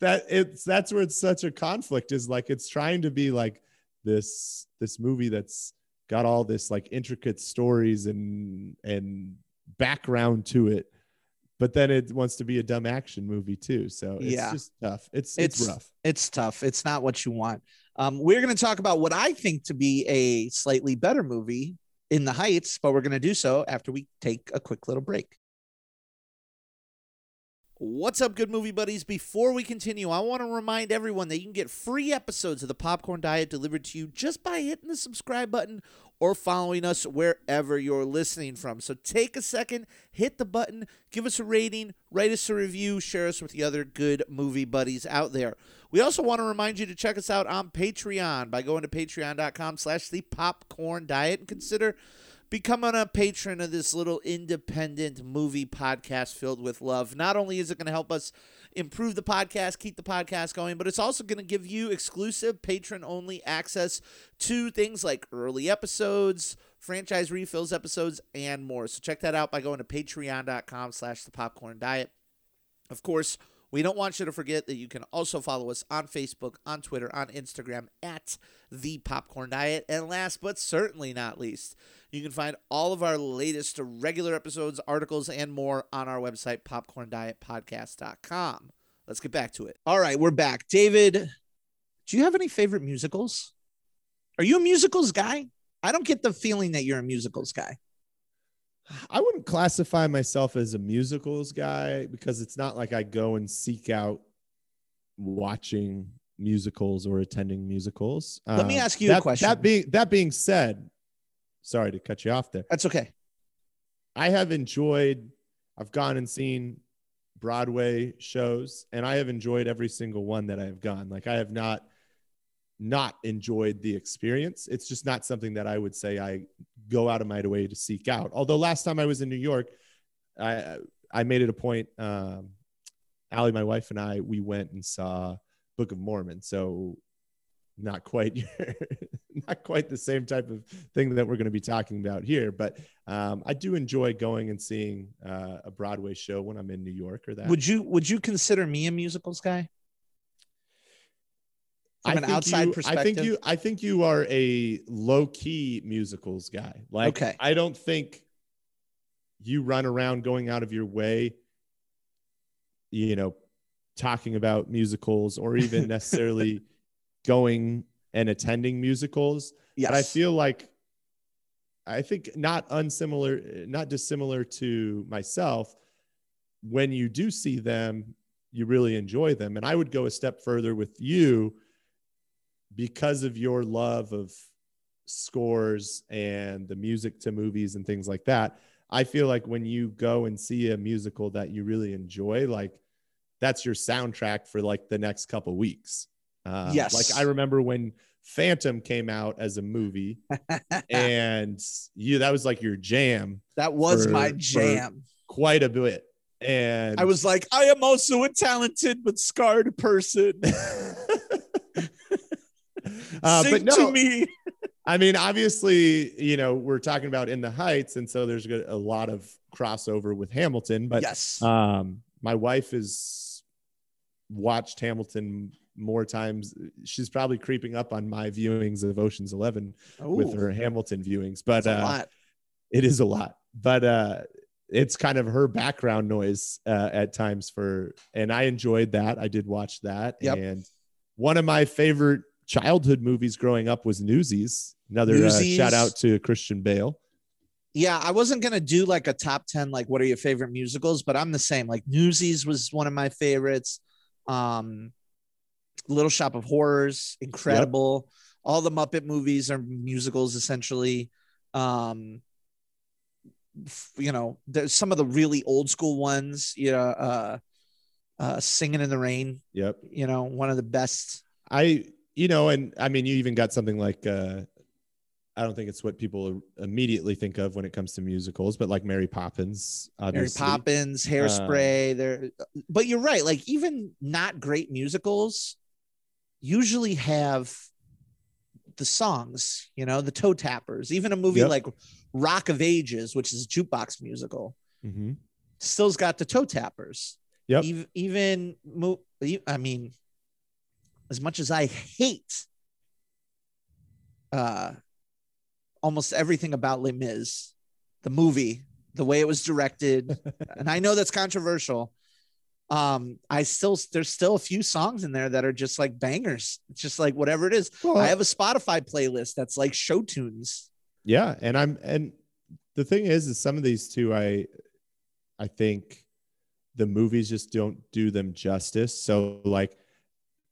that it's that's where it's such a conflict is like it's trying to be like this this movie that's got all this like intricate stories and and background to it but then it wants to be a dumb action movie too so it's Yeah. just tough it's, it's It's- rough It's tough. It's not what you want. Um, we're going to talk about what I think to be a slightly better movie in the Heights, but we're going to do so after we take a quick little break. What's up, good movie buddies? Before we continue, I want to remind everyone that you can get free episodes of the Popcorn Diet delivered to you just by hitting the subscribe button or following us wherever you're listening from. So take a second, hit the button, give us a rating, write us a review, share us with the other good movie buddies out there. We also want to remind you to check us out on Patreon by going to patreon.com slash the popcorn diet and consider becoming a patron of this little independent movie podcast filled with love. Not only is it going to help us improve the podcast, keep the podcast going, but it's also going to give you exclusive patron only access to things like early episodes, franchise refills episodes, and more. So check that out by going to patreon.com slash the popcorn diet. Of course, we don't want you to forget that you can also follow us on Facebook, on Twitter, on Instagram at The Popcorn Diet. And last but certainly not least, you can find all of our latest regular episodes, articles, and more on our website, popcorndietpodcast.com. Let's get back to it. All right, we're back. David, do you have any favorite musicals? Are you a musicals guy? I don't get the feeling that you're a musicals guy. I wouldn't classify myself as a musicals guy because it's not like I go and seek out watching musicals or attending musicals. Let me Um, ask you a that, question. That being that being said, sorry to cut you off there. That's okay. I have enjoyed. I've gone and seen Broadway shows, and I have enjoyed every single one that I have gone. Like I have not not enjoyed the experience. It's just not something that I would say I go out of my way to seek out. Although last time I was in New York, I I made it a point. Um, Allie, my wife, and I we went and saw Book of Mormon. So not quite not quite the same type of thing that we're going to be talking about here but um, i do enjoy going and seeing uh, a broadway show when i'm in new york or that Would you would you consider me a musicals guy? From I an outside you, perspective. I think you I think you are a low key musicals guy. Like Okay. I don't think you run around going out of your way, you know, talking about musicals or even necessarily going and attending musicals. Yes. But I feel like I think not unsimilar, not dissimilar to myself. When you do see them, you really enjoy them. And I would go a step further with you because of your love of scores and the music to movies and things like that. I feel like when you go and see a musical that you really enjoy, like that's your soundtrack for like the next couple weeks. Uh, Yes. Like I remember when Phantom came out as a movie, and you that was like your jam that was for- my jam. quite a bit. And I was like, I am also a talented but scarred person. uh, Sing but no, to me. I mean, obviously, you know, we're talking about in the heights, and so there's a lot of crossover with Hamilton. But yes. um, my wife has watched Hamilton more times. She's probably creeping up on my viewings of Ocean's Eleven with her Hamilton viewings, but uh, lot. it is a lot. But uh, it's kind of her background noise uh, at times for, and I enjoyed that. I did watch that, Yep. and one of my favorite childhood movies growing up was Newsies. Another uh, shout out to Christian Bale. Yeah, I wasn't gonna do like a top 10, like what are your favorite musicals, but I'm the same. Like Newsies was one of my favorites. Um Little Shop of Horrors, incredible. All the Muppet movies are musicals essentially. Um you know, there's some of the really old school ones, you know, uh uh Singing in the Rain, Yep. you know, one of the best. I, you know, and I mean, you even got something like, uh, I don't think it's what people immediately think of when it comes to musicals, but like Mary Poppins, Mary obviously. Poppins, Hairspray. there, but you're right. Like even not great musicals usually have the songs. You know, the toe tappers. Even a movie Yep. like Rock of Ages, which is a jukebox musical, Mhm. still's got the toe tappers. Yep. Even, even mo- I mean, as much as I hate uh almost everything about Les Mis, the movie, the way it was directed, and I know that's controversial. Um, I still there's still a few songs in there that are just like bangers. It's just like whatever it is. Well, I have a Spotify playlist that's like show tunes. Yeah, and I'm and the thing is is some of these two I I think the movies just don't do them justice. So like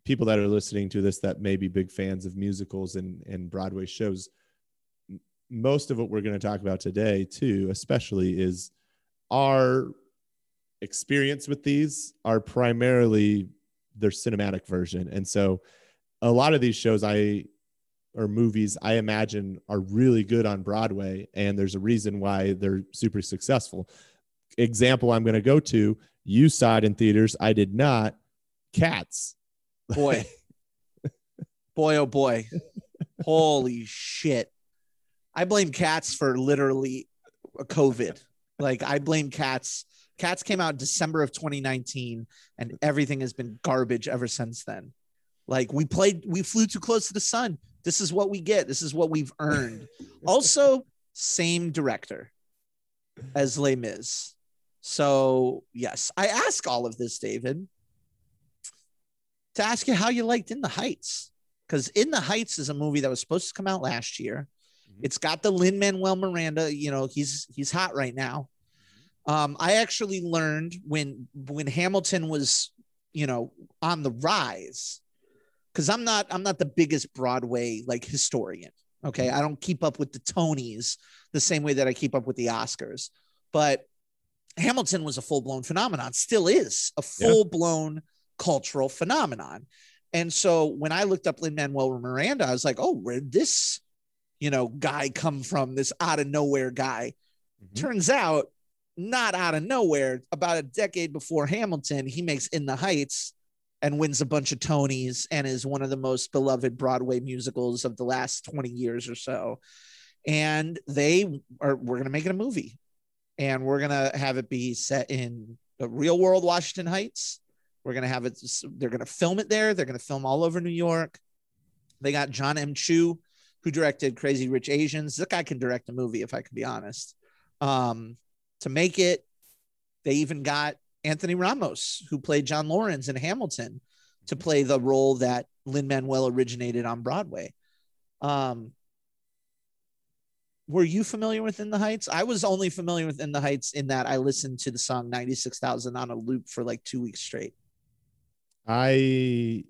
people that are listening to this that may be big fans of musicals and and Broadway shows most of what we're going to talk about today too especially is our experience with these are primarily their cinematic version. And so a lot of these shows I or movies I imagine are really good on Broadway and there's a reason why they're super successful. Example I'm going to go to, you saw it in theaters, I did not. Cats. Boy, boy, oh boy, holy shit! I blame cats for literally COVID. Like I blame cats. Cats came out December of 2019, and everything has been garbage ever since then. Like we played, we flew too close to the sun. This is what we get. This is what we've earned. also, same director as Les Mis. So yes, I ask all of this, David, to ask you how you liked In the Heights. Because In the Heights is a movie that was supposed to come out last year. Mhm. It's got the Lin Manuel Miranda. You know, he's he's hot right now. Um, I actually learned when when Hamilton was, you know, on the rise, because I'm not I'm not the biggest Broadway like historian. Okay, I don't keep up with the Tonys the same way that I keep up with the Oscars, but Hamilton was a full blown phenomenon, still is a full blown cultural phenomenon. And so when I looked up Lin Manuel Miranda, I was like, oh, where'd this, you know, guy come from? This out of nowhere guy. Mhm. Turns out, not out of nowhere. About a decade before Hamilton, he makes In the Heights and wins a bunch of Tonys and is one of the most beloved Broadway musicals of the last 20 years or so. And they are, we're going to make it a movie and we're going to have it be set in the real world Washington Heights. We're going to have it, they're going to film it there. They're going to film all over New York. They got John M. Chu, who directed Crazy Rich Asians. This guy can direct a movie, if I can be honest. Um, to make it, they even got Anthony Ramos, who played John Laurens in Hamilton, to play the role that Lin Manuel originated on Broadway. Um, were you familiar with In the Heights? I was only familiar with In the Heights in that I listened to the song 96,000 on a loop for like two weeks straight. I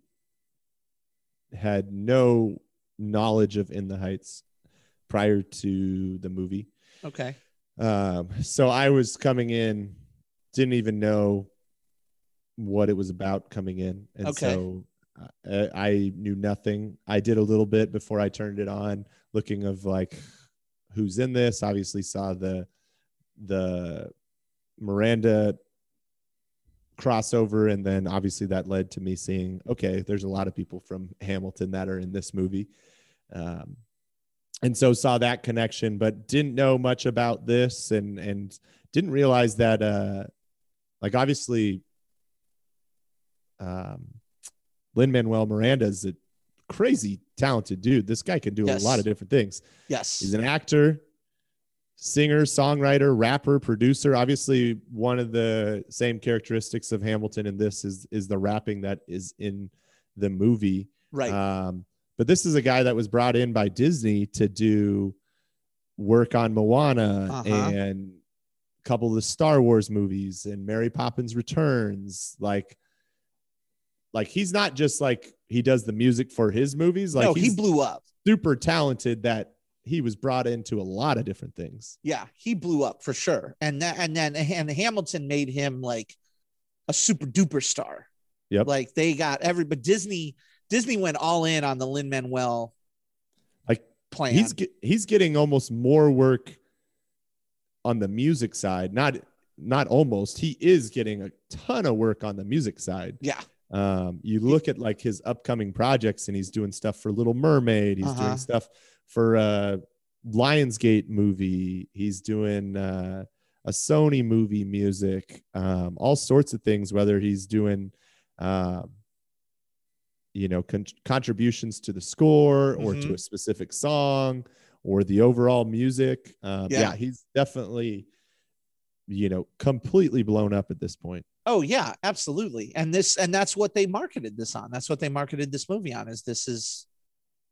had no knowledge of In the Heights prior to the movie. Okay. Um, so I was coming in, didn't even know what it was about coming in. And Okay. so uh, I knew nothing. I did a little bit before I turned it on, looking of like who's in this. Obviously saw the the Miranda crossover and then obviously that led to me seeing okay there's a lot of people from hamilton that are in this movie um, and so saw that connection but didn't know much about this and and didn't realize that uh like obviously um lin manuel miranda is a crazy talented dude this guy can do Yes. a lot of different things Yes. He's an actor, singer, songwriter, rapper, producer. Obviously, one of the same characteristics of Hamilton in this is is the rapping that is in the movie. right. Um, but this is a guy that was brought in by Disney to do work on Moana Uh-huh. and a couple of the Star Wars movies and Mary Poppins Returns. Like, like he's not just like he does the music for his movies. Like no, he blew up. super talented that he was brought into a lot of different things. Yeah, he blew up for sure. And that, and then and Hamilton made him like a super duper star. Yep. Like they got every but Disney Disney went all in on the Lin Manuel Like, plan. He's get, he's getting almost more work on the music side. Not not almost. He is getting a ton of work on the music side. yeah, Um, you look at like his upcoming projects, and he's doing stuff for Little Mermaid. He's Uh-huh. doing stuff for uh, Lionsgate movie. He's doing uh, a Sony movie music. Um, all sorts of things. Whether he's doing, um, you know, con- contributions to the score or to Mhm. a specific song or the overall music. Um, Yeah. yeah, he's definitely, you know, completely blown up at this point. Oh yeah, absolutely. And this and that's what they marketed this on. That's what they marketed this movie on. Is this is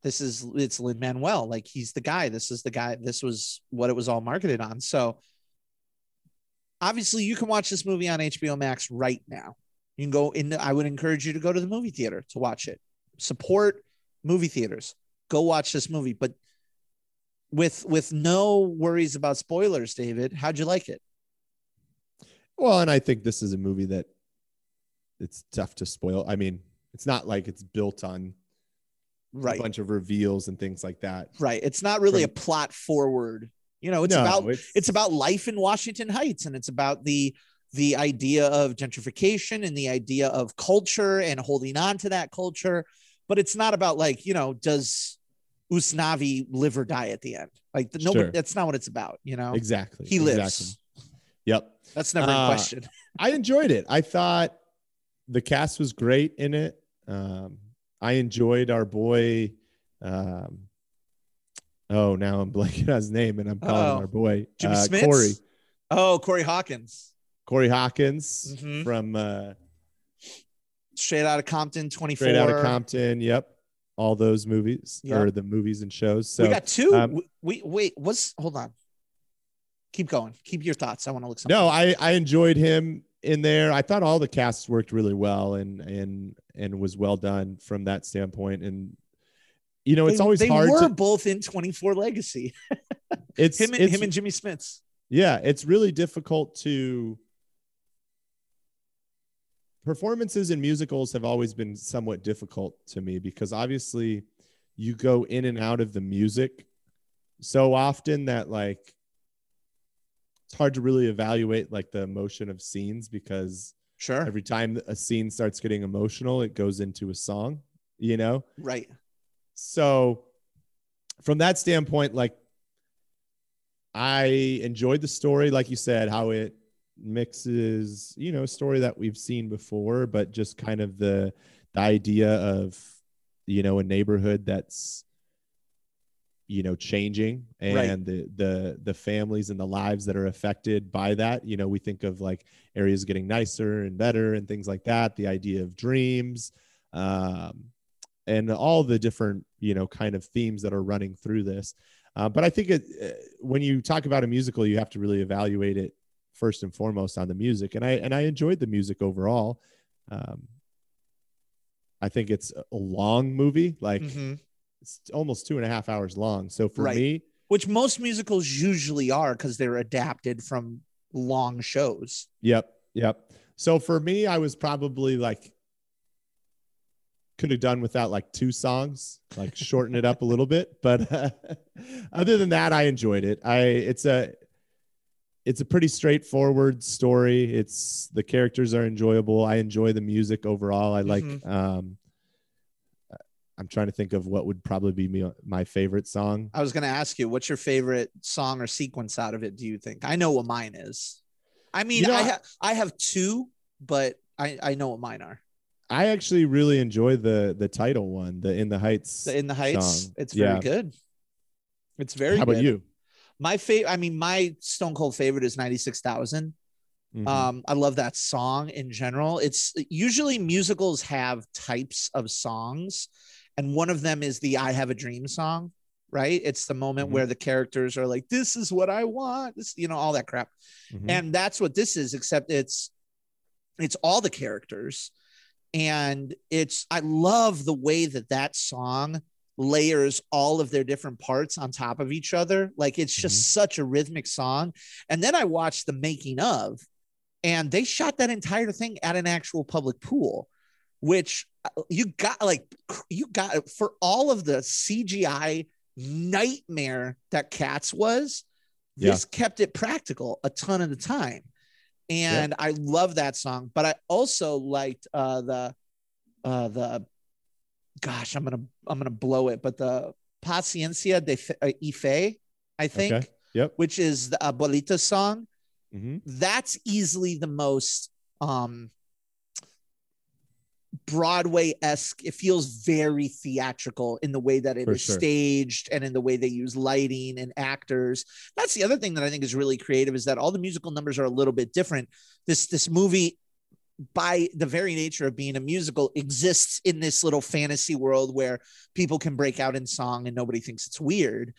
this is it's Lin Manuel. Like he's the guy. This is the guy. This was what it was all marketed on. So obviously you can watch this movie on HBO Max right now. You can go in. I would encourage you to go to the movie theater to watch it. Support movie theaters. Go watch this movie, but with with no worries about spoilers. David, how'd you like it? Well, and I think this is a movie that it's tough to spoil. I mean, it's not like it's built on Right. a bunch of reveals and things like that. Right. It's not really From- a plot forward. You know, it's No, about it's about life in Washington Heights and it's about the the idea of gentrification and the idea of culture and holding on to that culture. But it's not about like, you know, does Usnavi live or die at the end? Like the, nobody Sure. that's not what it's about, you know. exactly. He lives. Exactly. Yep. That's never Uh, in question. I enjoyed it. I thought the cast was great in it. Um, I enjoyed our boy. Um, oh, now I'm blanking on his name, and I'm calling Oh. our boy Jimmy uh, Smits? Corey. Oh, Corey Hawkins. Corey Hawkins Mhm. from uh, Straight out of Compton 24. Straight Outta Compton. Yep, all those movies Yep. or the movies and shows. So we got two. um, we, we wait, what's hold on. Keep going. Keep your thoughts. I want to look something. no, up. I I enjoyed him in there. I thought all the casts worked really well and and and was well done from that standpoint. And you know, it's They- always they hard were to both in 24 Legacy. it's Him and it's, him and Jimmy Smits. yeah, it's really difficult to performances in musicals have always been somewhat difficult to me because obviously you go in and out of the music so often that like it's hard to really evaluate like the emotion of scenes because Sure. every time a scene starts getting emotional it goes into a song you know right. so from that standpoint like i enjoyed the story like you said how it mixes you know a story that we've seen before but just kind of the the idea of you know a neighborhood that's you know changing and Right. the the the families and the lives that are affected by that you know we think of like areas getting nicer and better and things like that the idea of dreams um and all the different you know kind of themes that are running through this. Uh, but I think it, uh, when you talk about a musical, you have to really evaluate it first and foremost on the music. And I and I enjoyed the music overall. Um, I think it's a long movie, like Mhm. It's almost two and a half hours long. So for Right. me, Which most musicals usually are because they're adapted from long shows. Yep. Yep. So for me, I was probably like, could have done without like two songs, like shorten it up a little bit. But uh, other than that, I enjoyed it. I it's a it's a pretty straightforward story. It's the characters are enjoyable. I enjoy the music overall. I like. Mhm. um I'm trying to think of what would probably be me, my favorite song. I was going to ask you, what's your favorite song or sequence out of it? Do you think? I know what mine is. I mean, You know, I have I have two, but I I know what mine are. I actually really enjoy the the title one, the In the Heights. The In the Heights, song. it's very Yeah. good. It's very. Good. How about good. you? My favorite. I mean, my Stone Cold favorite is ninety six thousand. Mhm. Um, I love that song in general. It's usually musicals have types of songs, and one of them is the I Have a Dream song, right? It's the moment Mhm. where the characters are like, This is what I want, this, you know, all that crap. Mhm. And that's what this is, except it's it's all the characters. And it's I love the way that that song layers all of their different parts on top of each other. Like it's just such a rhythmic song. And then I watched the making of, and they shot that entire thing at an actual public pool, which uh, you got like you got for all of the CGI nightmare that Cats was. Yeah. This kept it practical a ton of the time, and I love that song. But I also liked uh, the uh, the gosh, I'm gonna I'm gonna blow it, but the Paciencia de Fe- uh, Ife, I think, Okay. Yep. which is the Abuelita song hmm that's easily the most um Broadway-esque. It feels very theatrical in the way that it is For sure. staged and in the way they use lighting and actors. That's the other thing that I think is really creative is that all the musical numbers are a little bit different. This this movie by the very nature of being a musical exists in this little fantasy world where people can break out in song and nobody thinks it's weird.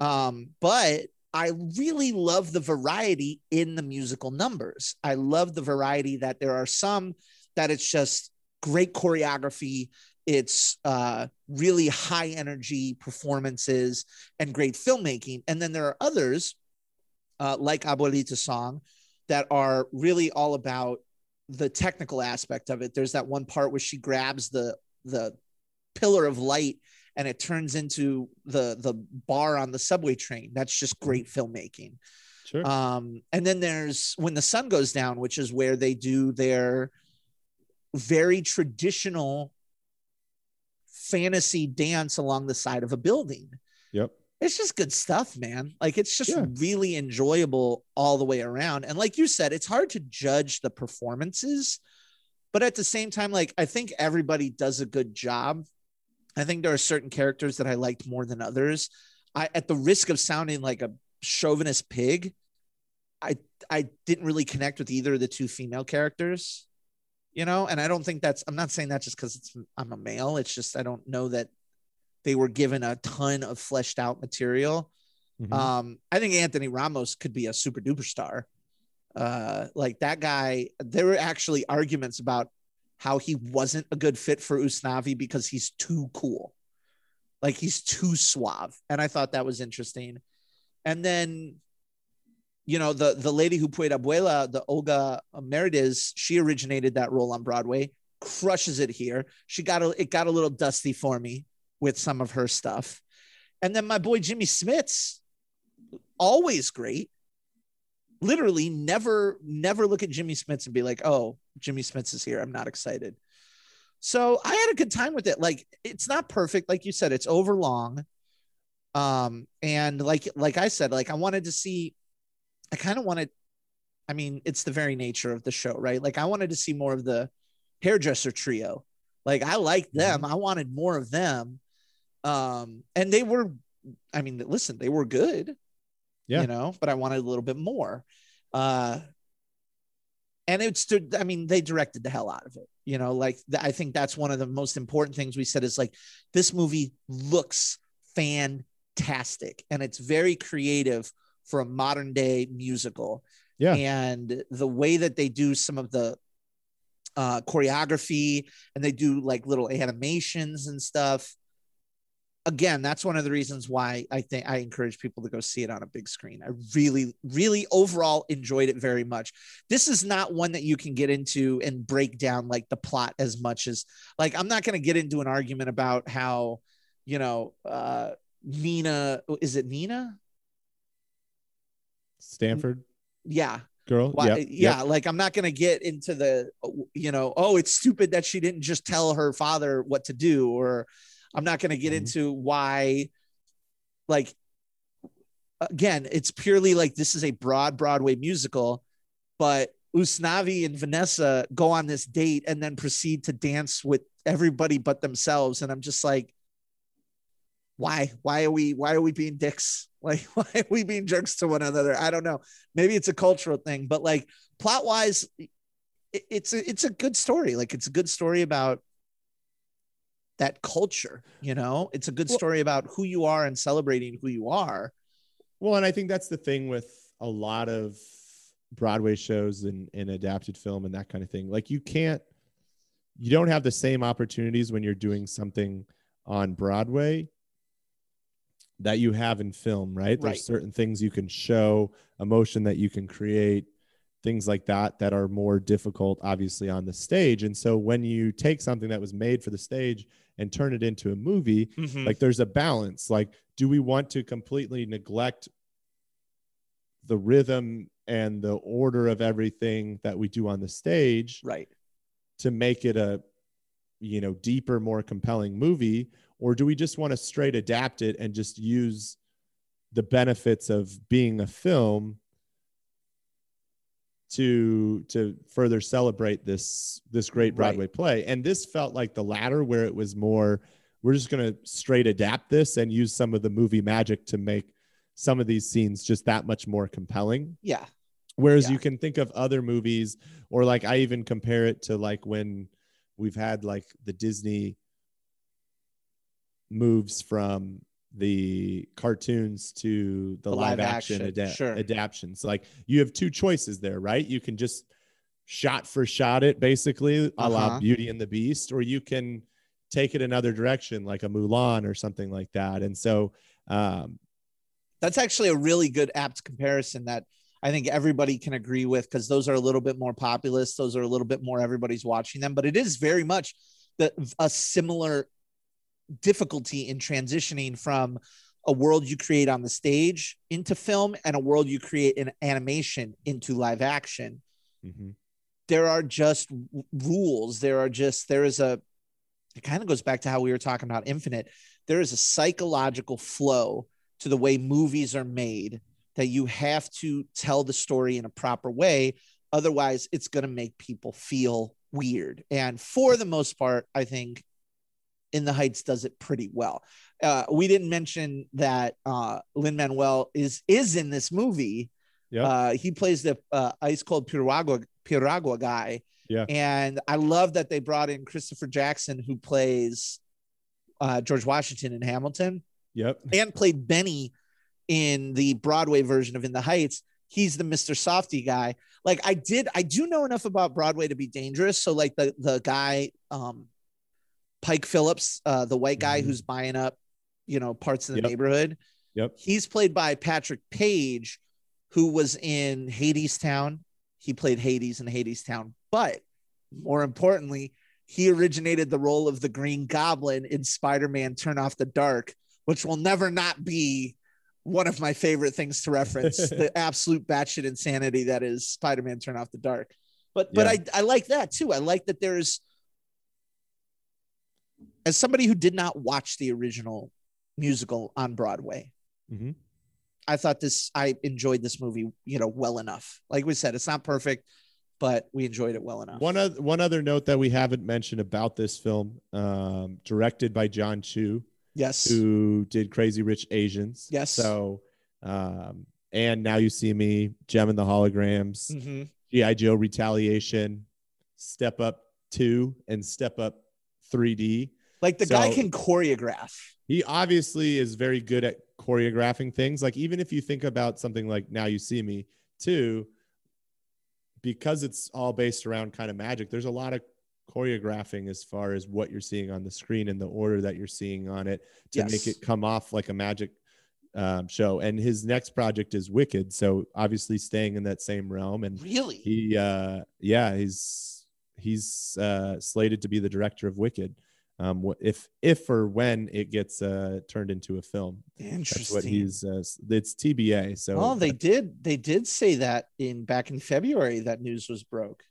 Um, but I really love the variety in the musical numbers. I love the variety that there are some that it's just great choreography. It's uh, really high energy performances and great filmmaking. And then there are others uh, like Abuelita Song that are really all about the technical aspect of it. There's that one part where she grabs the the pillar of light and it turns into the the bar on the subway train. That's just great filmmaking. Sure. Um, and then there's when the sun goes down, which is where they do their very traditional fantasy dance along the side of a building. yep. It's just good stuff, man. Like it's just Yeah. really enjoyable all the way around. And like you said, it's hard to judge the performances, but at the same time, like I think everybody does a good job. I think there are certain characters that I liked more than others. I, at the risk of sounding like a chauvinist pig, I I didn't really connect with either of the two female characters, you know. And I don't think that's. I'm not saying that just because it's I'm a male. It's just I don't know that they were given a ton of fleshed out material. Mhm. Um, I think Anthony Ramos could be a super duper star. Uh, like that guy, there were actually arguments about how he wasn't a good fit for Usnavi because he's too cool. Like he's too suave. And I thought that was interesting. And then, you know, the the lady who played Abuela, the Olga Merediz, she originated that role on Broadway, crushes it here. She got a, it got a little dusty for me with some of her stuff. And then my boy Jimmy Smits, always great. Literally never, never look at Jimmy Smits and be like, oh, Jimmy Smits is here. I'm not excited. So I had a good time with it. Like it's not perfect, like you said, it's over long. Um, and like like I said, like I wanted to see, I kind of wanted, I mean, it's the very nature of the show, right? Like I wanted to see more of the hairdresser trio. Like I liked them. I wanted more of them. Um, and they were, I mean, listen, they were good, Yeah. you know, but I wanted a little bit more. Uh, and it's I mean they directed the hell out of it. You know, like I think that's one of the most important things we said is like this movie looks fantastic and it's very creative for a modern day musical. Yeah. And the way that they do some of the uh, choreography and they do like little animations and stuff. Again, that's one of the reasons why I think I encourage people to go see it on a big screen. I really, really overall enjoyed it very much. This is not one that you can get into and break down like the plot as much as like I'm not going to get into an argument about how, you know, uh Nina is it Nina? Stanford Yeah, girl. why, Yep, yeah, yep. like I'm not going to get into the, you know, oh, it's stupid that she didn't just tell her father what to do, or I'm not going to get Mhm. into why, like, again, it's purely like this is a broad Broadway musical, but Usnavi and Vanessa go on this date and then proceed to dance with everybody but themselves, and I'm just like, why? Why are we? Why are we being dicks? Like, why are we being jerks to one another? I don't know maybe it's a cultural thing, but like plot wise, it, it's a, it's a good story. Like it's a good story about that culture. You know, it's a good Well- story about who you are and celebrating who you are. Well, and I think that's the thing with a lot of Broadway shows and, and adapted film and that kind of thing. Like you can't, you don't have the same opportunities when you're doing something on Broadway that you have in film, right? Right. There's certain things you can show, emotion that you can create, things like that that are more difficult, obviously, on the stage. And so when you take something that was made for the stage and turn it into a movie, mm-hmm. like there's a balance like do we want to completely neglect the rhythm and the order of everything that we do on the stage right. to make it a you know deeper more compelling movie or do we just want to straight adapt it and just use the benefits of being a film to to further celebrate this this great Right. broadway play and this felt like the latter where it was more we're just going to straight adapt this and use some of the movie magic to make some of these scenes just that much more compelling Yeah. Whereas Yeah. you can think of other movies, or like I even compare it to like when we've had like the Disney moves from the cartoons to the, The live, live action, action, ada- sure. adaptions. Like you have two choices there, right? You can just shot for shot it basically, a la Uh-huh. Beauty and the Beast, or you can take it another direction, like a Mulan or something like that. And so, um, That's actually a really good apt comparison that I think everybody can agree with because those are a little bit more populist. Those are a little bit more everybody's watching them, but it is very much the a similar difficulty in transitioning from a world you create on the stage into film and a world you create in animation into live action. mhm. There are just rules. There are just there is a it kind of goes back to how we were talking about infinite. There is a psychological flow to the way movies are made that you have to tell the story in a proper way. Otherwise, it's going to make people feel weird. And for the most part, I think In the Heights does it pretty well. Uh, we didn't mention that uh, Lin Manuel is is in this movie. Yep. Uh, he plays the uh, ice cold Piragua Piragua guy. Yeah. And I love that they brought in Christopher Jackson, who plays uh, George Washington in Hamilton Yep. and played Benny in the Broadway version of In the Heights. He's the Mr. Softy guy. Like I did, I do know enough about Broadway to be dangerous. So like the the guy, um, Pike Phillips, uh, the white guy Mhm. who's buying up, you know, parts of the Yep. neighborhood. Yep. He's played by Patrick Page, who was in Hadestown. He played Hades in Hadestown, but more importantly, he originated the role of the Green Goblin in Spider-Man Turn Off the Dark, which will never not be one of my favorite things to reference. the absolute batshit insanity that is Spider-Man Turn Off the Dark. But but I, I like that too. I like that there's as somebody who did not watch the original musical on Broadway, Mhm. I thought this I enjoyed this movie, you know, well enough. Like we said, it's not perfect, but we enjoyed it well enough. One other one other note that we haven't mentioned about this film, um, directed by Jon Chu, yes. who did Crazy Rich Asians. Yes. So, um, and now you see me, Jem and the Holograms, Mhm. GI Joe Retaliation, Step Up Two, and Step Up 3D. Like the guy can choreograph. He obviously is very good at choreographing things. Like even if you think about something like Now You See Me too, because it's all based around kind of magic, there's a lot of choreographing as far as what you're seeing on the screen and the order that you're seeing on it to make it come off like a magic um, show. And his next project is Wicked, so obviously staying in that same realm. And Really? he, uh, yeah, he's he's uh, slated to be the director of Wicked. Um, if if or when it gets uh, turned into a film, that's Interesting. what he's. Uh, it's TBA. So oh, they did. They did say that in back in February that news was broke.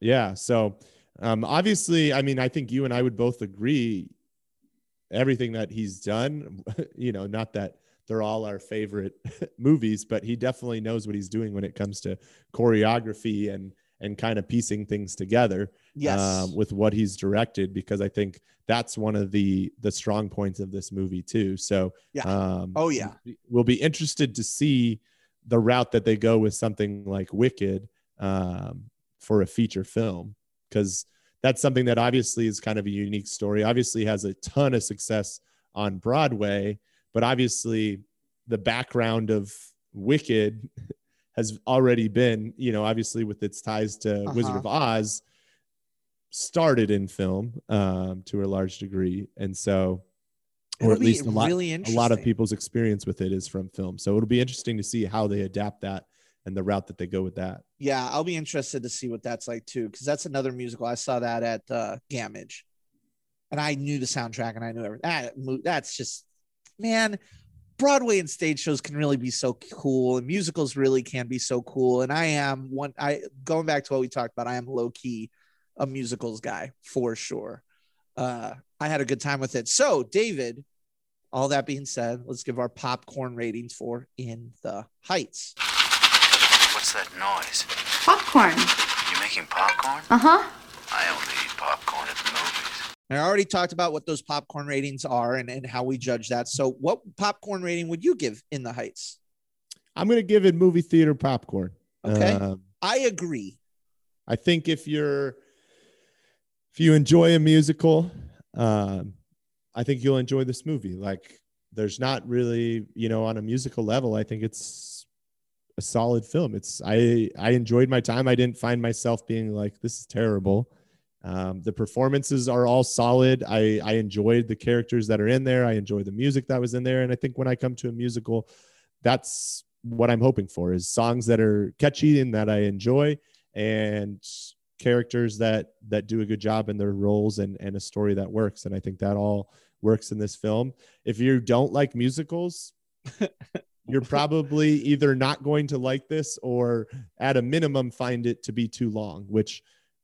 Yeah. So um, obviously, I mean, I think you and I would both agree everything that he's done, you know, not that they're all our favorite movies, but he definitely knows what he's doing when it comes to choreography and and kind of piecing things together Yes. um, with what he's directed because I think that's one of the the strong points of this movie too. So Yeah. um, Oh, yeah. we'll be interested to see the route that they go with something like Wicked um, for a feature film because that's something that obviously is kind of a unique story. Obviously has a ton of success on Broadway, but obviously the background of Wicked has already been, you know, obviously with its ties to Wizard Uh-huh. of Oz, started in film um, to a large degree, and so, or It'll at least a lot, really a lot of people's experience with it is from film. So it'll be interesting to see how they adapt that and the route that they go with that. Yeah, I'll be interested to see what that's like too, because that's another musical. I saw that at uh, Gammage, and I knew the soundtrack and I knew everything. That, that's just, man, Broadway and stage shows can really be so cool, and musicals really can be so cool. And I am one. I going back to what we talked about. I am low key a musicals guy for sure. Uh, I had a good time with it. So, David. All that being said, let's give our popcorn ratings for In the Heights. What's that noise? Popcorn. You making popcorn? Uh huh. I only eat popcorn at the movies. I already talked about what those popcorn ratings are and, and how we judge that. So, what popcorn rating would you give in the Heights? I'm going to give it movie theater popcorn. Okay. Um, I agree. I think if you're if you enjoy a musical, um, I think you'll enjoy this movie. Like, there's not really, you know, on a musical level. I think it's a solid film. It's I I enjoyed my time. I didn't find myself being like this is terrible. Um, the performances are all solid. I I enjoyed the characters that are in there. I enjoy the music that was in there. And I think when I come to a musical, that's what I'm hoping for is songs that are catchy and that I enjoy and characters that that do a good job in their roles and and a story that works and i think that all works in this film if you don't like musicals you're probably either not going to like this or at a minimum find it to be too long which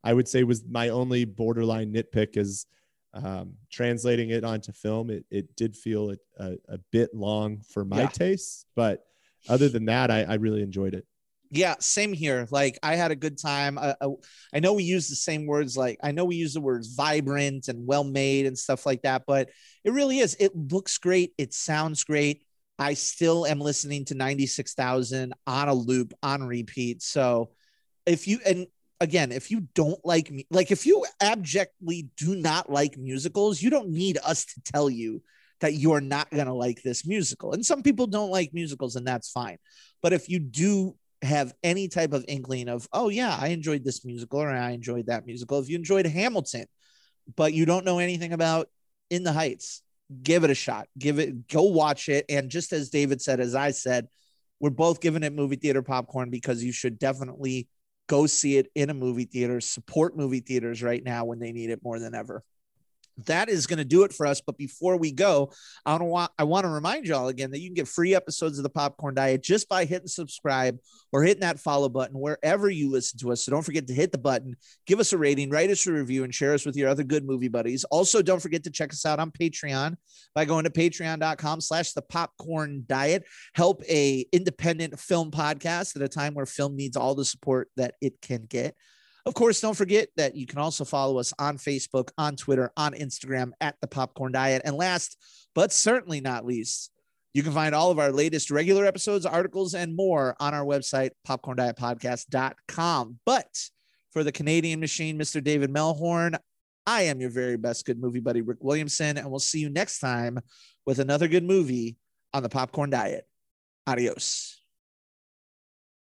i would say was my only borderline nitpick is um, translating it onto film it, it did feel a, a, a bit long for my Yeah. taste but other than that I, I really enjoyed it Yeah, same here. Like, I had a good time. I, I, I know we use the same words. Like, I know we use the words vibrant and well made and stuff like that, but it really is. It looks great. It sounds great. I still am listening to 96,000 on a loop, on repeat. So, if you, and again, if you don't like me, like if you abjectly do not like musicals, you don't need us to tell you that you are not going to like this musical. And some people don't like musicals, and that's fine. But if you do have any type of inkling of, oh, yeah, I enjoyed this musical or I enjoyed that musical, if you enjoyed Hamilton, but you don't know anything about In the Heights, give it a shot. Give it, go watch it. And just as David said, as I said, we're both giving it movie theater popcorn because you should definitely go see it in a movie theater, support movie theaters right now when they need it more than ever. That is going to do it for us. But before we go, I want I want to remind y'all again that you can get free episodes of the Popcorn Diet just by hitting subscribe or hitting that follow button wherever you listen to us. So don't forget to hit the button, give us a rating, write us a review, and share us with your other good movie buddies. Also, don't forget to check us out on Patreon by going to patreon.com slash the popcorn diet. Help a independent film podcast at a time where film needs all the support that it can get. Of course, don't forget that you can also follow us on Facebook, on Twitter, on Instagram at the Popcorn Diet. And last but certainly not least, You can find all of our latest regular episodes, articles, and more on our website, popcorndietpodcast.com. But for the Canadian machine, Mr. David Melhorn, I am your very best good movie buddy, Rick Williamson, and we'll see you next time with another good movie on the Popcorn Diet. Adios.